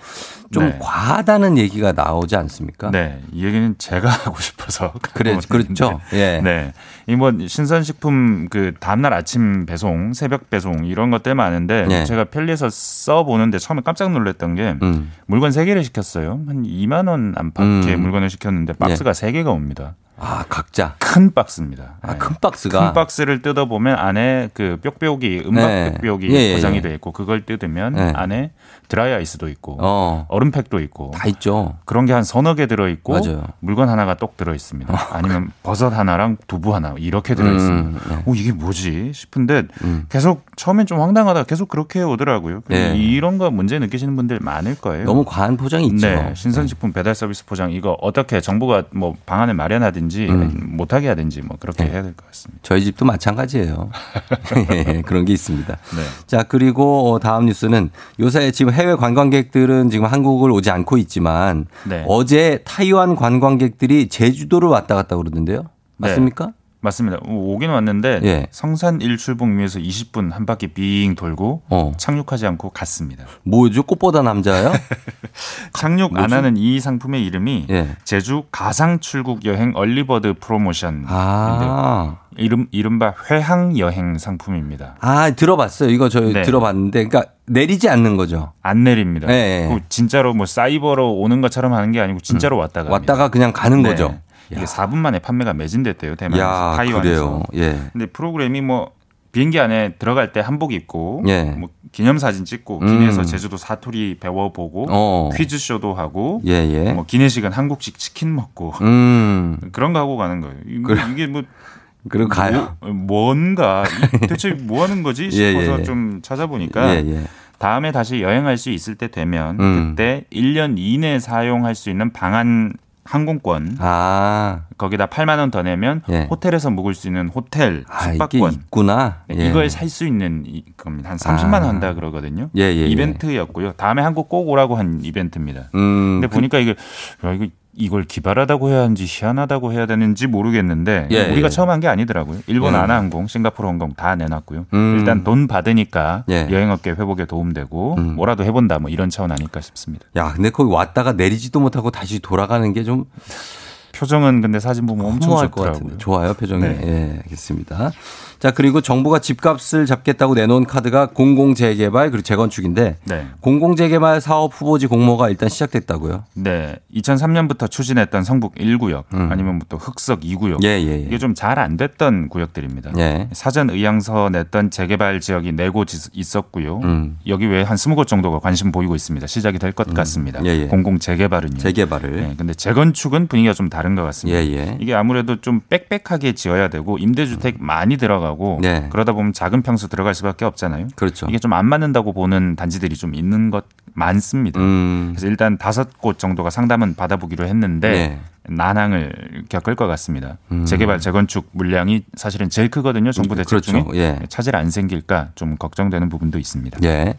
Speaker 1: 좀
Speaker 13: 네.
Speaker 1: 과하다는 얘기가 나오지 않습니까?
Speaker 13: 네, 이 얘기는 제가 하고 싶어서
Speaker 1: 그래, 그렇죠. 예.
Speaker 13: 네. 이뭐 신선식품 그 다음날 아침 배송, 새벽 배송 이런 것들 많은데
Speaker 1: 예.
Speaker 13: 제가 편리해서 써 보는데 처음에 깜짝 놀랐던 게
Speaker 1: 음.
Speaker 13: 물건 세 개를 시켰어요. 한 2만 원 안팎의
Speaker 1: 음.
Speaker 13: 물건을 시켰는데 박스가 세 개가 옵니다.
Speaker 1: 아, 각자.
Speaker 13: 큰 박스입니다.
Speaker 1: 아,
Speaker 13: 네.
Speaker 1: 큰 박스가.
Speaker 13: 큰 박스를 뜯어보면 안에 그 뾱뾱이 음박
Speaker 1: 네.
Speaker 13: 뾱뾱이
Speaker 1: 예, 예,
Speaker 13: 포장이
Speaker 1: 예.
Speaker 13: 돼 있고 그걸 뜯으면
Speaker 1: 네.
Speaker 13: 안에 드라이 아이스도 있고
Speaker 1: 어.
Speaker 13: 얼음팩도 있고
Speaker 1: 다 있죠.
Speaker 13: 그런 게 한 서너 개 들어 있고. 물건 하나가 똑 들어 있습니다. 아니면 버섯 하나랑 두부 하나 이렇게 들어 있습니다.
Speaker 1: 음, 네.
Speaker 13: 오 이게 뭐지 싶은데
Speaker 1: 음.
Speaker 13: 계속 처음엔 좀 황당하다가 계속 그렇게 오더라고요.
Speaker 1: 네.
Speaker 13: 이런 거 문제 느끼시는 분들 많을 거예요.
Speaker 1: 너무 과한 포장이 있죠.
Speaker 13: 네, 신선식품 배달 서비스 포장 이거 어떻게 정부가 뭐 방안을 마련하든지
Speaker 1: 음.
Speaker 13: 못하게 하든지 뭐 그렇게
Speaker 1: 네.
Speaker 13: 해야 될 것 같습니다.
Speaker 1: 저희 집도 마찬가지예요. 예, 그런 게 있습니다.
Speaker 13: 네.
Speaker 1: 자, 그리고 어, 다음 뉴스는 요새 지금 해외 관광객들은 지금 한국을 오지 않고 있지만
Speaker 13: 네.
Speaker 1: 어제 타이완 관광객들이 제주도를 왔다 갔다 그러던데요. 맞습니까?
Speaker 13: 맞습니다. 오- 오긴 왔는데
Speaker 1: 예.
Speaker 13: 성산 일출봉 위에서 20분 한 바퀴 빙 돌고
Speaker 1: 어.
Speaker 13: 착륙하지 않고 갔습니다.
Speaker 1: 뭐죠? 꽃보다 남자요?
Speaker 13: 착륙 안
Speaker 1: 뭐지?
Speaker 13: 하는 이 상품의 이름이
Speaker 1: 예.
Speaker 13: 제주 가상 출국 여행 얼리버드 프로모션.
Speaker 1: 아.
Speaker 13: 이름 이른바 회항 여행 상품입니다.
Speaker 1: 아, 들어봤어요. 이거 저
Speaker 13: 네.
Speaker 1: 들어봤는데. 그러니까 내리지 않는 거죠.
Speaker 13: 안 내립니다.
Speaker 1: 네.
Speaker 13: 그 진짜로 뭐 사이버로 오는 것처럼 하는 게 아니고 진짜로 왔다가
Speaker 1: 음. 왔다가 그냥 가는
Speaker 13: 네.
Speaker 1: 거죠.
Speaker 13: 이게 4분 만에 판매가 매진됐대요. 대만에서
Speaker 1: 야,
Speaker 13: 타이완에서.
Speaker 1: 그래요. 예.
Speaker 13: 근데 프로그램이 뭐 비행기 안에 들어갈 때 한복 입고
Speaker 1: 예.
Speaker 13: 뭐 기념 사진 찍고
Speaker 1: 음.
Speaker 13: 기내에서 제주도 사투리 배워보고
Speaker 1: 어.
Speaker 13: 퀴즈 쇼도 하고
Speaker 1: 예, 예.
Speaker 13: 뭐 기내식은 한국식 치킨 먹고
Speaker 1: 음.
Speaker 13: 그런 거 하고 가는 거예요. 이-
Speaker 1: 그래.
Speaker 13: 이게 뭐
Speaker 1: 그리고 가요.
Speaker 13: 뭐, 뭔가 이- 대체 뭐 하는 거지
Speaker 1: 예,
Speaker 13: 싶어서
Speaker 1: 예, 예.
Speaker 13: 좀 찾아보니까
Speaker 1: 예, 예.
Speaker 13: 다음에 다시 여행할 수 있을 때 되면
Speaker 1: 음.
Speaker 13: 그때 1년 이내 사용할 수 있는 방한 항공권
Speaker 1: 아.
Speaker 13: 거기다 8만 원 더 내면
Speaker 1: 예.
Speaker 13: 호텔에서 묵을 수 있는 호텔
Speaker 1: 아, 이게
Speaker 13: 숙박권
Speaker 1: 있구나.
Speaker 13: 이걸 살 수 있는 이- 겁니다. 한 30만 원 한다 그러거든요.
Speaker 1: 예, 예, 예.
Speaker 13: 이벤트였고요. 다음에 한국 꼭 오라고 한 이벤트입니다.
Speaker 1: 음.
Speaker 13: 근데 보니까 이게 야, 이거 이걸 기발하다고 해야 하는지 희한하다고 해야 되는지 모르겠는데
Speaker 1: 예,
Speaker 13: 우리가
Speaker 1: 예.
Speaker 13: 처음 한 게 아니더라고요. 일본
Speaker 1: 예.
Speaker 13: 아나항공, 싱가포르 항공 다 내놨고요.
Speaker 1: 음.
Speaker 13: 일단 돈 받으니까
Speaker 1: 예.
Speaker 13: 여행업계 회복에 도움되고
Speaker 1: 음.
Speaker 13: 뭐라도 해본다 뭐 이런 차원 아닐까 싶습니다.
Speaker 1: 야, 근데 거기 왔다가 내리지도 못하고 다시 돌아가는 게 좀
Speaker 13: 표정은 근데 사진 보면 엄청 좋더라고요.
Speaker 1: 같은데. 좋아요, 표정이.
Speaker 13: 네.
Speaker 1: 예, 알겠습니다. 자, 그리고 정부가 집값을 잡겠다고 내놓은 카드가 공공재개발 그리고 재건축인데
Speaker 13: 네.
Speaker 1: 공공재개발 사업 후보지 공모가 일단 시작됐다고요.
Speaker 13: 네. 2003년부터 추진했던 성북 1구역
Speaker 1: 음.
Speaker 13: 아니면 또 흑석 2구역
Speaker 1: 예, 예, 예.
Speaker 13: 이게 좀 잘 안 됐던 구역들입니다.
Speaker 1: 예.
Speaker 13: 사전 의향서 냈던 재개발 지역이 네곳 있었고요.
Speaker 1: 음.
Speaker 13: 여기 외에 한 20곳 정도가 관심 보이고 있습니다. 시작이 될 것 같습니다.
Speaker 1: 예, 예.
Speaker 13: 공공 재개발은요.
Speaker 1: 재개발을.
Speaker 13: 네, 근데 재건축은 분위기가 좀 다른 것 같습니다.
Speaker 1: 예, 예.
Speaker 13: 이게 아무래도 좀 빽빽하게 지어야 되고 임대주택 많이 들어가 고
Speaker 1: 네.
Speaker 13: 그러다 보면 작은 평수 들어갈 수밖에 없잖아요.
Speaker 1: 그렇죠.
Speaker 13: 이게 좀 안 맞는다고 보는 단지들이 좀 있는 것 많습니다.
Speaker 1: 음.
Speaker 13: 그래서 일단 다섯 곳 정도가 상담은 받아보기로 했는데
Speaker 1: 네.
Speaker 13: 난항을 겪을 것 같습니다.
Speaker 1: 음.
Speaker 13: 재개발 재건축 물량이 사실은 제일 크거든요. 정부 대책
Speaker 1: 그렇죠.
Speaker 13: 중에
Speaker 1: 예.
Speaker 13: 차질 안 생길까 좀 걱정되는 부분도 있습니다.
Speaker 1: 예.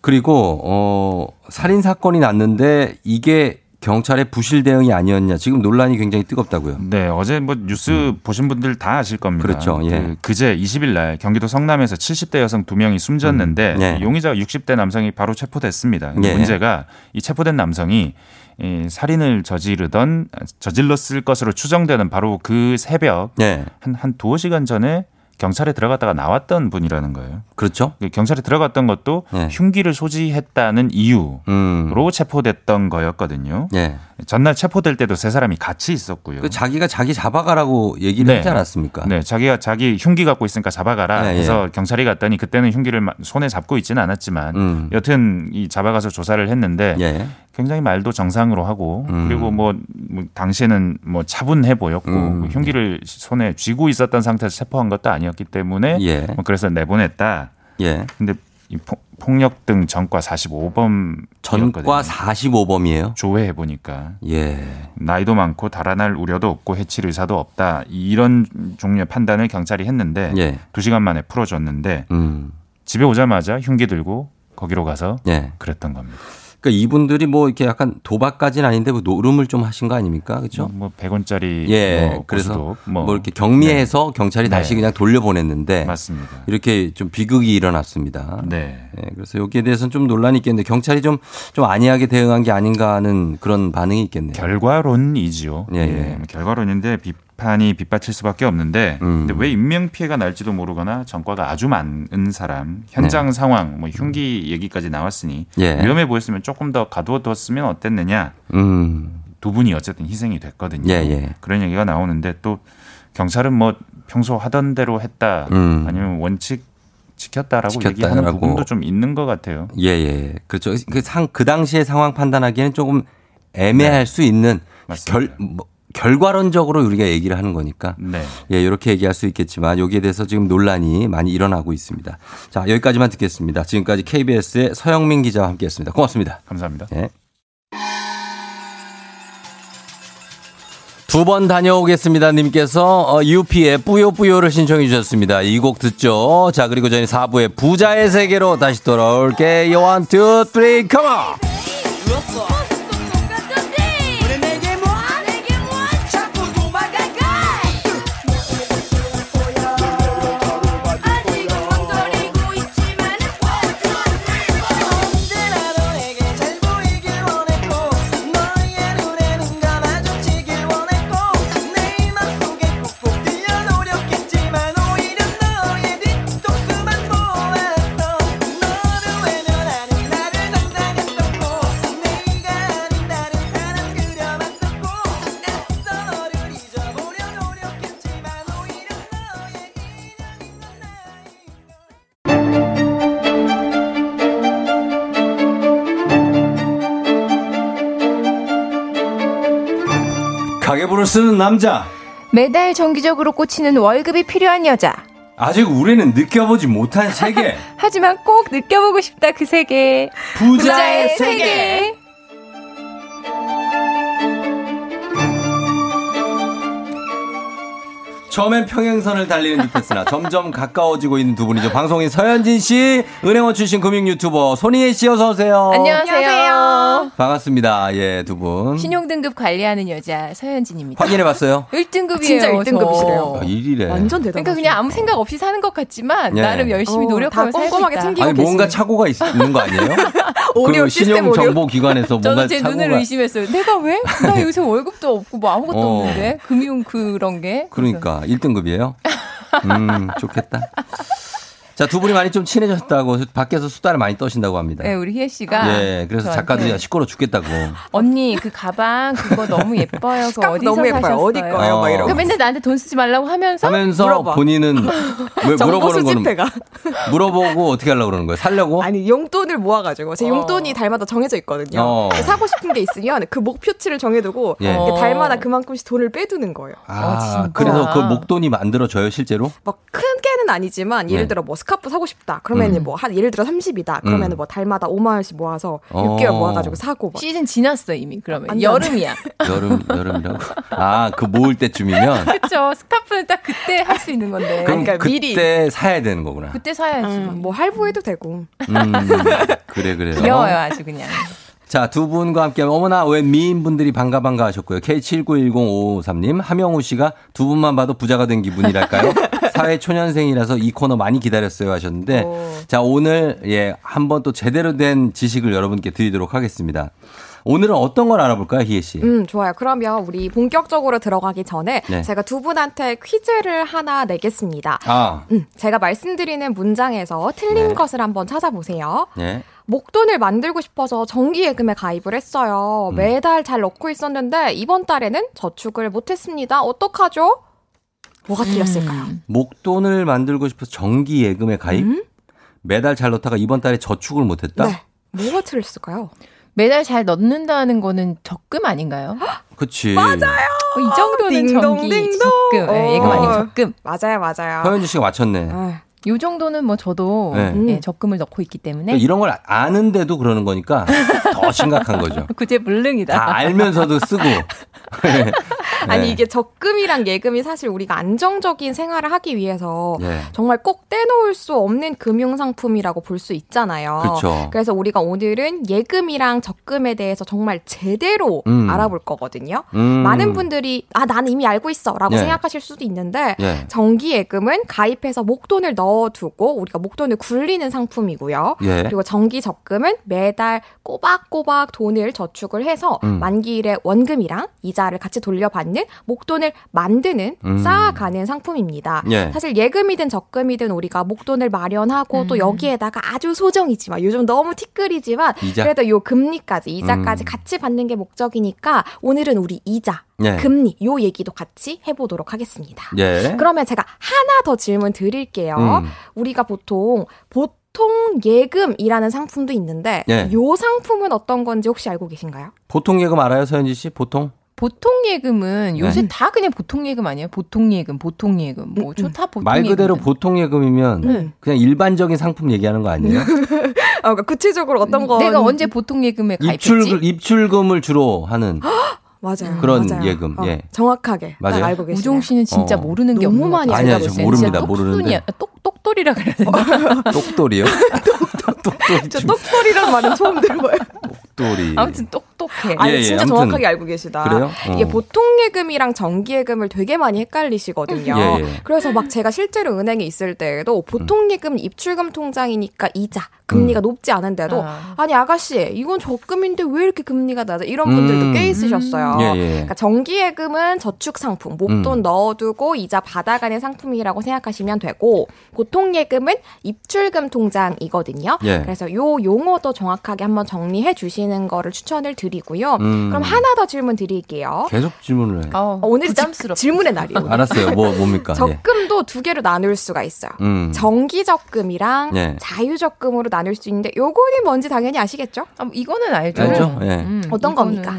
Speaker 1: 그리고 어 살인 사건이 났는데 이게 경찰의 부실 대응이 아니었냐. 지금 논란이 굉장히 뜨겁다고요.
Speaker 13: 네, 어제 뭐 뉴스 보신 분들 다 아실 겁니다.
Speaker 1: 음. 그렇죠, 예.
Speaker 13: 그 그제 20일 날 경기도 성남에서 70대 여성 두 명이 숨졌는데
Speaker 1: 음, 예.
Speaker 13: 용의자 60대 남성이 바로 체포됐습니다.
Speaker 1: 예.
Speaker 13: 문제가 이 체포된 남성이 이 살인을 저지르던 저질렀을 것으로 추정되는 바로 그 새벽
Speaker 1: 예.
Speaker 13: 한, 한 두어 시간 전에 경찰에 들어갔다가 나왔던 분이라는 거예요.
Speaker 1: 그렇죠.
Speaker 13: 그 경찰에 들어갔던 것도
Speaker 1: 예.
Speaker 13: 흉기를 소지했다는 이유로
Speaker 1: 음.
Speaker 13: 체포됐던 거였거든요.
Speaker 1: 예.
Speaker 13: 전날 체포될 때도 세 사람이 같이 있었고요.
Speaker 1: 그 자기가 자기 잡아가라고 얘기를
Speaker 13: 네.
Speaker 1: 하지 않았습니까?
Speaker 13: 네, 자기가 자기 흉기 갖고 있으니까 잡아가라
Speaker 1: 네,
Speaker 13: 해서 경찰이 갔더니 그때는 흉기를 마- 손에 잡고 있지는 않았지만
Speaker 1: 음.
Speaker 13: 여튼 이 잡아가서 조사를 했는데
Speaker 1: 예.
Speaker 13: 굉장히 말도 정상으로 하고
Speaker 1: 음.
Speaker 13: 그리고 뭐, 뭐 당시에는 뭐 차분해 보였고
Speaker 1: 음.
Speaker 13: 그 흉기를 손에 쥐고 있었던 상태에서 체포한 것도 아니었기 때문에
Speaker 1: 예.
Speaker 13: 뭐 그래서 내보냈다.
Speaker 1: 예.
Speaker 13: 근데 이 포- 폭력 등 전과 45범
Speaker 1: 전과 45범이에요.
Speaker 13: 조회해 보니까
Speaker 1: 예.
Speaker 13: 나이도 많고 달아날 우려도 없고 해칠 의사도 없다 이런 종류의 판단을 경찰이 했는데
Speaker 1: 예.
Speaker 13: 두 시간 만에 풀어줬는데
Speaker 1: 음.
Speaker 13: 집에 오자마자 흉기 들고 거기로 가서
Speaker 1: 예.
Speaker 13: 그랬던 겁니다.
Speaker 1: 그러니까 이분들이 뭐 이렇게 약간 도박까지는 아닌데 뭐 노름을 좀 하신 거 아닙니까? 그렇죠?
Speaker 13: 뭐 100원짜리
Speaker 1: 예.
Speaker 13: 뭐
Speaker 1: 그래서 뭐,
Speaker 13: 뭐,
Speaker 1: 이렇게 경미해서 경찰이
Speaker 13: 네.
Speaker 1: 다시 그냥 돌려보냈는데
Speaker 13: 맞습니다.
Speaker 1: 이렇게 좀 비극이 일어났습니다.
Speaker 13: 네.
Speaker 1: 예, 그래서 여기에 대해서는 좀 논란이 있겠는데 경찰이 좀 좀 안이하게 대응한 게 아닌가 하는 그런 반응이 있겠네요.
Speaker 13: 결과론이지요.
Speaker 1: 예,
Speaker 13: 예,
Speaker 1: 예.
Speaker 13: 뭐 결과론인데 비 판이 빗받칠 수밖에 없는데
Speaker 1: 음.
Speaker 13: 근데 왜 인명 피해가 날지도 모르거나 전과가 아주 많은 사람 현장 상황 뭐 흉기 얘기까지 나왔으니
Speaker 1: 네. 예.
Speaker 13: 위험해 보였으면 조금 더 가두어뒀으면 어땠느냐
Speaker 1: 음.
Speaker 13: 두 분이 어쨌든 희생이 됐거든요.
Speaker 1: 예, 예.
Speaker 13: 그런 얘기가 나오는데 또 경찰은 뭐 평소 하던 대로 했다
Speaker 1: 음.
Speaker 13: 아니면 원칙 지켰다라고
Speaker 1: 지켰다라고.
Speaker 13: 얘기하는 부분도 좀 있는 것 같아요.
Speaker 1: 예, 예. 그렇죠. 그 상, 그 당시의 상황 판단하기에는 조금 애매할 수 있는 결, 뭐, 결과론적으로 우리가 얘기를 하는 거니까.
Speaker 13: 네.
Speaker 1: 예, 이렇게 얘기할 수 있겠지만 여기에 대해서 지금 논란이 많이 일어나고 있습니다. 자, 여기까지만 듣겠습니다. 지금까지 KBS의 서영민 기자와 함께 했습니다. 고맙습니다.
Speaker 13: 감사합니다.
Speaker 1: 예. 두번 다녀오겠습니다. 님께서 어, UP의 뿌요뿌요를 신청해 주셨습니다. 이 곡 듣죠. 자, 그리고 저희 4부의 부자의 세계로 다시 돌아올게요. one, two, three, come 쓰는 남자.
Speaker 14: 매달 정기적으로 꽂히는 월급이 필요한 여자.
Speaker 1: 아직 우리는 느껴보지 못한 세계.
Speaker 14: 하지만 꼭 느껴보고 싶다 그 세계.
Speaker 1: 부자의
Speaker 14: 세계.
Speaker 1: 처음엔 평행선을 달리는 듯했으나 점점 가까워지고 있는 두 분이죠. 방송인 서현진 씨, 은행원 출신 금융 유튜버 손희애 씨 어서 오세요.
Speaker 14: 안녕하세요.
Speaker 1: 반갑습니다. 예, 두 분.
Speaker 14: 신용등급 관리하는 여자 서현진입니다.
Speaker 1: 확인해 봤어요?
Speaker 14: 1등급이에요.
Speaker 15: 진짜 1등급이시래요.
Speaker 1: 아, 일이래.
Speaker 15: 완전 대단하시네.
Speaker 14: 그러니까 그냥 아무 생각 없이 사는 것 같지만
Speaker 1: 예.
Speaker 14: 나름 열심히
Speaker 15: 어,
Speaker 14: 살고
Speaker 15: 꼼꼼하게. 챙기고
Speaker 1: 아니 뭔가
Speaker 15: 계시네.
Speaker 1: 착오가 있, 는 거 아니에요?
Speaker 15: 오류
Speaker 1: 그
Speaker 15: 시스템
Speaker 1: 신용
Speaker 15: 오류.
Speaker 1: 정보 기관에서 뭔가
Speaker 14: 저는 제
Speaker 1: 착오가
Speaker 14: 눈을 의심했어요. 내가 왜? 나 요새 월급도 없고 뭐 아무것도
Speaker 1: 어.
Speaker 14: 없는데 금융 그런 게.
Speaker 1: 그러니까 1등급이에요. 음, 좋겠다. 자, 두 분이 많이 좀 친해졌다고 밖에서 수다를 많이 떠신다고 합니다.
Speaker 14: 네, 우리 희애 씨가
Speaker 1: 예, 그래서
Speaker 14: 저한테
Speaker 1: 작가들이 시끄러 죽겠다고.
Speaker 14: 언니 그 가방 그거 너무 예뻐요. 그 어디서
Speaker 15: 너무 예뻐요.
Speaker 14: 사셨어요?
Speaker 15: 어디 거예요? 막 이러고.
Speaker 14: 그 맨날 나한테 돈 쓰지 말라고 하면서
Speaker 1: 하면서
Speaker 15: 물어봐.
Speaker 1: 본인은 왜 물어보는 거는
Speaker 15: 수집회가.
Speaker 1: 물어보고 어떻게 하려고 그러는 거예요? 살려고?
Speaker 15: 아니 용돈을 모아 가지고 제
Speaker 14: 어.
Speaker 15: 용돈이 달마다 정해져 있거든요.
Speaker 1: 어.
Speaker 15: 사고 싶은 게 있으면 그 목표치를 정해 두고
Speaker 1: 예.
Speaker 15: 이렇게 달마다 그만큼씩 돈을 빼두는 거예요.
Speaker 1: 아,
Speaker 14: 진짜.
Speaker 1: 그래서 그 목돈이 만들어져요, 실제로?
Speaker 15: 막 크게는 아니지만 예를
Speaker 1: 네.
Speaker 15: 들어 뭐 스카프 사고 싶다. 그러면
Speaker 1: 음.
Speaker 15: 뭐한 예를 들어 30이다. 그러면
Speaker 1: 음.
Speaker 15: 뭐 달마다 5만 원씩 모아서
Speaker 1: 어.
Speaker 15: 6개월 모아가지고 사고 막.
Speaker 14: 시즌 지났어 이미 그러면
Speaker 15: 안 돼,
Speaker 14: 여름이야.
Speaker 1: 여름, 여름이라고? 아, 그 모을 때쯤이면?
Speaker 14: 그렇죠. 스카프는 딱 그때 할 수 있는 건데.
Speaker 1: 그럼
Speaker 15: 그러니까
Speaker 1: 그때
Speaker 15: 미리.
Speaker 1: 사야 되는 거구나.
Speaker 14: 그때 사야지.
Speaker 15: 음, 뭐 할부해도 되고.
Speaker 1: 음, 그래, 그래요.
Speaker 14: 귀여워요 아주 그냥.
Speaker 1: 자, 두 분과 함께 어머나 왜 미인분들이 반가 반가 하셨고요. K79105553님, 하명우 씨가 두 분만 봐도 부자가 된 기분이랄까요? 사회 초년생이라서 이 코너 많이 기다렸어요 하셨는데 자, 오늘 예, 한번 또 제대로 된 지식을 여러분께 드리도록 하겠습니다. 오늘은 어떤 걸 알아볼까요, 희애 씨?
Speaker 15: 음, 좋아요. 그러면 우리 본격적으로 들어가기 전에
Speaker 1: 네.
Speaker 15: 제가 두 분한테 퀴즈를 하나 내겠습니다.
Speaker 1: 아,
Speaker 15: 음, 제가 말씀드리는 문장에서 틀린
Speaker 1: 네.
Speaker 15: 것을 한번 찾아보세요.
Speaker 1: 예.
Speaker 15: 목돈을 만들고 싶어서 정기예금에 가입을 했어요.
Speaker 1: 음.
Speaker 15: 매달 잘 넣고 있었는데 이번 달에는 저축을 못했습니다. 어떡하죠? 뭐가 틀렸을까요?
Speaker 14: 음.
Speaker 1: 목돈을 만들고 싶어서 정기 예금에 가입? 매달 잘 넣다가 이번 달에 저축을 못 했다?
Speaker 15: 네. 뭐가 틀렸을까요?
Speaker 14: 매달 잘 넣는다는 거는 적금 아닌가요?
Speaker 1: 그치.
Speaker 15: 맞아요.
Speaker 14: 어, 이 정도는 정기
Speaker 15: 딩동딩동.
Speaker 14: 적금. 네, 예금 아니고
Speaker 15: 어.
Speaker 14: 적금.
Speaker 15: 맞아요, 맞아요.
Speaker 1: 허현주 씨가 맞췄네.
Speaker 15: 아,
Speaker 14: 요 정도는 뭐 저도
Speaker 1: 네.
Speaker 14: 예, 적금을 넣고 있기 때문에
Speaker 1: 그러니까 이런 걸 아는데도 그러는 거니까 더 심각한 거죠.
Speaker 14: 구제 불능이다.
Speaker 1: 다 알면서도 쓰고. 네.
Speaker 15: 아니 이게 적금이랑 예금이 사실 우리가 안정적인 생활을 하기 위해서
Speaker 1: 네.
Speaker 15: 정말 꼭 떼놓을 수 없는 금융 상품이라고 볼 수 있잖아요.
Speaker 1: 그쵸.
Speaker 15: 래서 우리가 오늘은 예금이랑 적금에 대해서 정말 제대로
Speaker 1: 음.
Speaker 15: 알아볼 거거든요.
Speaker 1: 음.
Speaker 15: 많은 분들이 아 나는 이미 알고 있어라고
Speaker 1: 예.
Speaker 15: 생각하실 수도 있는데
Speaker 1: 예.
Speaker 15: 정기 예금은 가입해서 목돈을 넣어두고 우리가 목돈을 굴리는 상품이고요.
Speaker 1: 예.
Speaker 15: 그리고 정기 적금은 매달 꼬박 꼬박 돈을 저축을 해서
Speaker 1: 음.
Speaker 15: 만기일에 원금이랑 이자를 같이 돌려받는 목돈을 만드는
Speaker 1: 음.
Speaker 15: 쌓아가는 상품입니다.
Speaker 1: 예.
Speaker 15: 사실 예금이든 적금이든 우리가 목돈을 마련하고
Speaker 1: 음.
Speaker 15: 또 여기에다가 아주 소정이지만 요즘 너무 티끌이지만
Speaker 1: 이자?
Speaker 15: 그래도 요 금리까지 이자까지
Speaker 1: 음.
Speaker 15: 같이 받는 게 목적이니까 오늘은 우리 이자
Speaker 1: 예.
Speaker 15: 금리 요 얘기도 같이 해보도록 하겠습니다.
Speaker 1: 예.
Speaker 15: 그러면 제가 하나 더 질문 드릴게요.
Speaker 1: 음.
Speaker 15: 우리가 보통 보통 예금이라는 상품도 있는데
Speaker 1: 예.
Speaker 15: 요 상품은 어떤 건지 혹시 알고 계신가요?
Speaker 1: 보통 예금 알아요, 서현지 씨? 보통?
Speaker 14: 보통 예금은 요새
Speaker 1: 네.
Speaker 14: 다 그냥 보통 예금 아니에요? 보통 예금, 보통 예금, 뭐 좋다 보통
Speaker 1: 말 그대로
Speaker 14: 예금은.
Speaker 1: 보통 예금이면
Speaker 14: 네.
Speaker 1: 그냥 일반적인 상품 얘기하는 거 아니에요?
Speaker 15: 아, 그러니까 구체적으로 어떤 거
Speaker 14: 내가 언제 보통 예금에 가입했지?
Speaker 1: 입출 입출금을 주로 하는
Speaker 15: 맞아요.
Speaker 1: 그런
Speaker 15: 맞아요.
Speaker 1: 예금.
Speaker 15: 어,
Speaker 1: 예.
Speaker 15: 정확하게
Speaker 1: 맞아요.
Speaker 15: 딱 알고 계시네요.
Speaker 14: 우종 씨는 진짜
Speaker 1: 어.
Speaker 14: 모르는 게
Speaker 15: 너무 많이
Speaker 1: 저
Speaker 15: 계세요.
Speaker 1: 모릅니다. 모르는데.
Speaker 14: 똑 똑돌이라 그래야 되나?
Speaker 1: 똑돌이요? 똑돌이.
Speaker 15: 저 똑소리라는 말은 처음 들어봐요.
Speaker 1: 똑돌이.
Speaker 14: 아무튼 똑 똑해.
Speaker 15: 아니
Speaker 1: 예, 예,
Speaker 15: 진짜
Speaker 1: 아무튼.
Speaker 15: 정확하게 알고 계시다.
Speaker 1: 그래요?
Speaker 15: 이게
Speaker 1: 어.
Speaker 15: 보통 예금이랑 정기 예금을 되게 많이 헷갈리시거든요.
Speaker 1: 예, 예.
Speaker 15: 그래서 막 제가 실제로 은행에 있을 때에도 보통 예금 입출금 통장이니까 이자 금리가
Speaker 1: 음.
Speaker 15: 높지 않은데도
Speaker 14: 아.
Speaker 15: 아니 아가씨 이건 적금인데 왜 이렇게 금리가 낮아? 이런 분들도
Speaker 1: 음.
Speaker 15: 꽤 있으셨어요.
Speaker 1: 예, 예.
Speaker 15: 그러니까 정기 예금은 저축 상품, 목돈
Speaker 1: 음.
Speaker 15: 넣어두고 이자 받아가는 상품이라고 생각하시면 되고 보통 예금은 입출금 통장이거든요.
Speaker 1: 예.
Speaker 15: 그래서 요 용어도 정확하게 한번 정리해 주시는 거를 추천을 드리고 요.
Speaker 1: 음.
Speaker 15: 그럼 하나 더 질문 드릴게요.
Speaker 1: 계속 질문을 해.
Speaker 14: 어,
Speaker 15: 어, 오늘
Speaker 14: 부담스럽다.
Speaker 15: 질문의 날이에요.
Speaker 1: 알았어요. 뭐 뭡니까? 예.
Speaker 15: 적금도 두 개로 나눌 수가 있어요.
Speaker 1: 음.
Speaker 15: 정기 적금이랑
Speaker 1: 예.
Speaker 15: 자유 적금으로 나눌 수 있는데 요거는 뭔지 당연히 아시겠죠?
Speaker 14: 아, 뭐 이거는 알죠.
Speaker 1: 알죠? 예.
Speaker 14: 음,
Speaker 15: 어떤
Speaker 14: 이거는-
Speaker 15: 겁니까?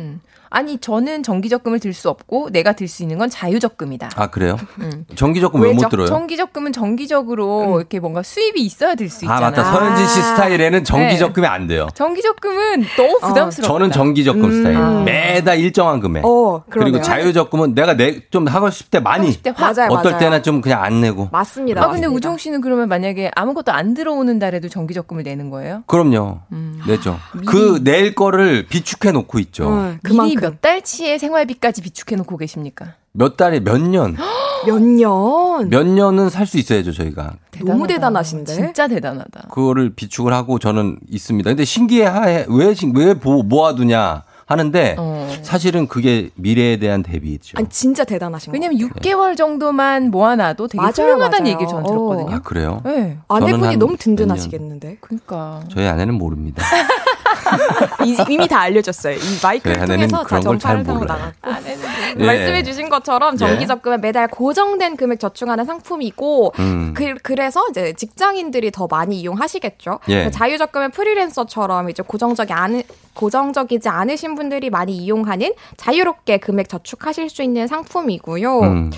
Speaker 14: 아니 저는 정기 적금을 들 수 없고 내가 들 수 있는 건 자유 적금이다.
Speaker 1: 아, 그래요?
Speaker 14: 음.
Speaker 1: 정기적금 왜 못? 들어요?
Speaker 14: 정기 적금은 정기적으로 이렇게 뭔가 수입이 있어야 들수
Speaker 1: 아,
Speaker 14: 있잖아.
Speaker 1: 맞다. 서현진 씨 스타일에는
Speaker 14: 네.
Speaker 1: 정기적금이 안 돼요.
Speaker 14: 정기 적금은 너무 부담스럽다.
Speaker 1: 저는 정기적금 스타일.
Speaker 15: 음.
Speaker 1: 매달 일정한 금액.
Speaker 15: 어,
Speaker 1: 그리고. 자유적금은 내가 내, 좀 하고 싶을 때 많이.
Speaker 14: 그때 확.
Speaker 15: 맞아요,
Speaker 1: 어떨
Speaker 15: 맞아요.
Speaker 1: 때는 좀 그냥 안 내고.
Speaker 15: 맞습니다.
Speaker 14: 아 근데
Speaker 15: 맞습니다.
Speaker 14: 우종 씨는 그러면 만약에 아무것도 안 들어오는 달에도 정기 적금을 내는 거예요?
Speaker 1: 그럼요.
Speaker 14: 음.
Speaker 1: 내죠. 그 낼 거를 비축해 놓고 있죠.
Speaker 15: 응,
Speaker 14: 미리
Speaker 15: 그만
Speaker 14: 큼몇 달치의 생활비까지 비축해 놓고 계십니까?
Speaker 1: 몇 달에 몇 년,
Speaker 15: 몇 년.
Speaker 1: 몇 년은 살 수 있어야죠, 저희가.
Speaker 15: 너무 대단하신데.
Speaker 14: 진짜 대단하다.
Speaker 1: 그거를 비축을 하고 저는 있습니다. 근데 신기해, 하- 왜, 신- 왜 보- 모아두냐 하는데
Speaker 14: 어.
Speaker 1: 사실은 그게 미래에 대한 대비죠.
Speaker 15: 아니 진짜 대단하신 거.
Speaker 14: 왜냐면 6개월 정도만 모아놔도 되게
Speaker 15: 맞아요,
Speaker 14: 훌륭하다는
Speaker 15: 맞아요.
Speaker 14: 얘기를 저는
Speaker 15: 어.
Speaker 14: 들었거든요.
Speaker 1: 아, 그래요?
Speaker 14: 네.
Speaker 15: 아내분이
Speaker 1: 한
Speaker 15: 너무
Speaker 1: 몇
Speaker 15: 든든하시겠는데.
Speaker 14: 그러니까.
Speaker 1: 저희 아내는 모릅니다.
Speaker 15: 이- 이미 다 알려줬어요. 이 마이크를
Speaker 1: 저희 아내는
Speaker 15: 통해서 다 전파를 타고
Speaker 1: 몰라요.
Speaker 15: 나갔고.
Speaker 1: 예.
Speaker 15: 말씀해 주신 것처럼
Speaker 1: 예.
Speaker 15: 정기 적금은 매달 고정된 금액 저축하는 상품이고
Speaker 1: 음.
Speaker 15: 그, 그래서 이제 직장인들이 더 많이 이용하시겠죠.
Speaker 1: 예.
Speaker 15: 자유 적금은 프리랜서처럼 이제 고정적이 않은 고정적이지 않으신 분들이 많이 이용하는 자유롭게 금액 저축하실 수 있는 상품이고요.
Speaker 1: 음.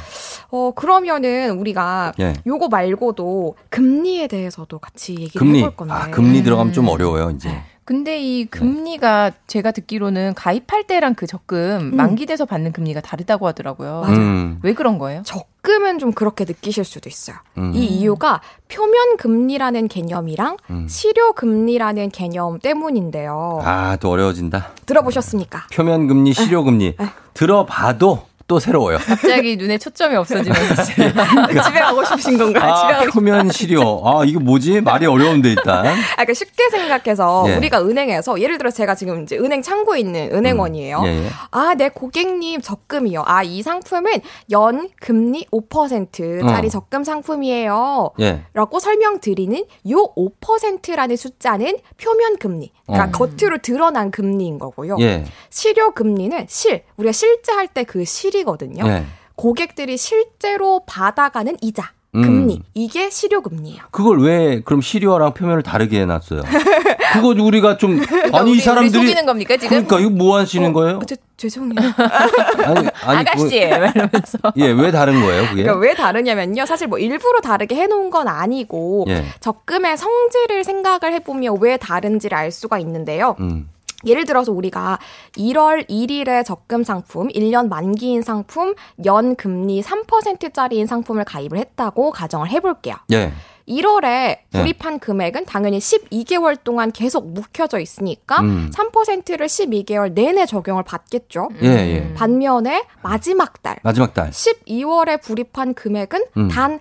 Speaker 15: 어 그러면은 우리가
Speaker 1: 예.
Speaker 15: 요거 말고도 금리에 대해서도 같이 얘기를
Speaker 1: 금리.
Speaker 15: 해볼 건데.
Speaker 1: 아, 금리 들어가면 좀 어려워요, 이제.
Speaker 14: 근데 이 금리가 제가 듣기로는 가입할 때랑 그 적금 만기돼서 받는 금리가 다르다고 하더라고요.
Speaker 15: 맞아요.
Speaker 1: 음.
Speaker 14: 왜 그런 거예요?
Speaker 15: 적금은 좀 그렇게 느끼실 수도 있어요.
Speaker 1: 음.
Speaker 15: 이 이유가 표면 금리라는 개념이랑
Speaker 1: 음.
Speaker 15: 실효 금리라는 개념 때문인데요.
Speaker 1: 아, 또 어려워진다.
Speaker 15: 들어보셨습니까?
Speaker 1: 표면 금리, 실효 금리. 들어봐도 또 새로워요.
Speaker 14: 갑자기 눈에 초점이 없어지면서
Speaker 15: 집에 가고 싶으신 건가요? 집에
Speaker 1: 아,
Speaker 15: 가고
Speaker 1: 표면 실효. 아, 이거 뭐지? 말이 어려운데, 일단.
Speaker 15: 아, 그러니까 쉽게 생각해서
Speaker 1: 예.
Speaker 15: 우리가 은행에서 예를 들어 제가 지금 이제 은행 창구에 있는 은행원이에요.
Speaker 1: 예, 예.
Speaker 15: 아, 내 고객님 적금이요. 아, 이 상품은 연 금리 5%짜리
Speaker 1: 어.
Speaker 15: 적금 상품이에요.
Speaker 1: 예.
Speaker 15: 라고 설명드리는 요 5%라는 숫자는 표면 금리. 그러니까
Speaker 1: 어.
Speaker 15: 겉으로 드러난 금리인 거고요.
Speaker 1: 예.
Speaker 15: 실효 금리는 실, 우리가 실제 할 때 그 실이 거든요.
Speaker 1: 예.
Speaker 15: 고객들이 실제로 받아가는 이자.
Speaker 1: 음.
Speaker 15: 금리 이게 실효금리예요.
Speaker 1: 그걸 왜 그럼 시리얼랑 표면을 다르게 해놨어요? 그거 우리가 좀 아니
Speaker 14: 우리-
Speaker 1: 이 사람들이
Speaker 14: 우리 속이는 겁니까, 지금?
Speaker 1: 그러니까 이거 뭐 하시는 거예요?
Speaker 15: 저, 죄송해요.
Speaker 1: 아니 아니
Speaker 14: 아가씨
Speaker 1: 그-
Speaker 14: 이러면서
Speaker 1: 예, 왜 다른 거예요, 그게?
Speaker 15: 그러니까 왜 다르냐면요. 사실 뭐 일부러 다르게 해놓은 건 아니고
Speaker 1: 예.
Speaker 15: 적금의 성질을 생각을 해보면 왜 다른지를 알 수가 있는데요.
Speaker 1: 음.
Speaker 15: 예를 들어서 우리가 1월 1일에 적금 상품, 1년 만기인 상품, 연 금리 3%짜리인 상품을 가입을 했다고 가정을 해볼게요.
Speaker 1: 예.
Speaker 15: 1월에 불입한 금액은 당연히 12개월 동안 계속 묵혀져 있으니까
Speaker 1: 음.
Speaker 15: 3%를 12개월 내내 적용을 받겠죠.
Speaker 1: 예, 예.
Speaker 15: 반면에 마지막 달
Speaker 1: 마지막 달.
Speaker 15: 12월에 불입한 금액은
Speaker 1: 음.
Speaker 15: 단한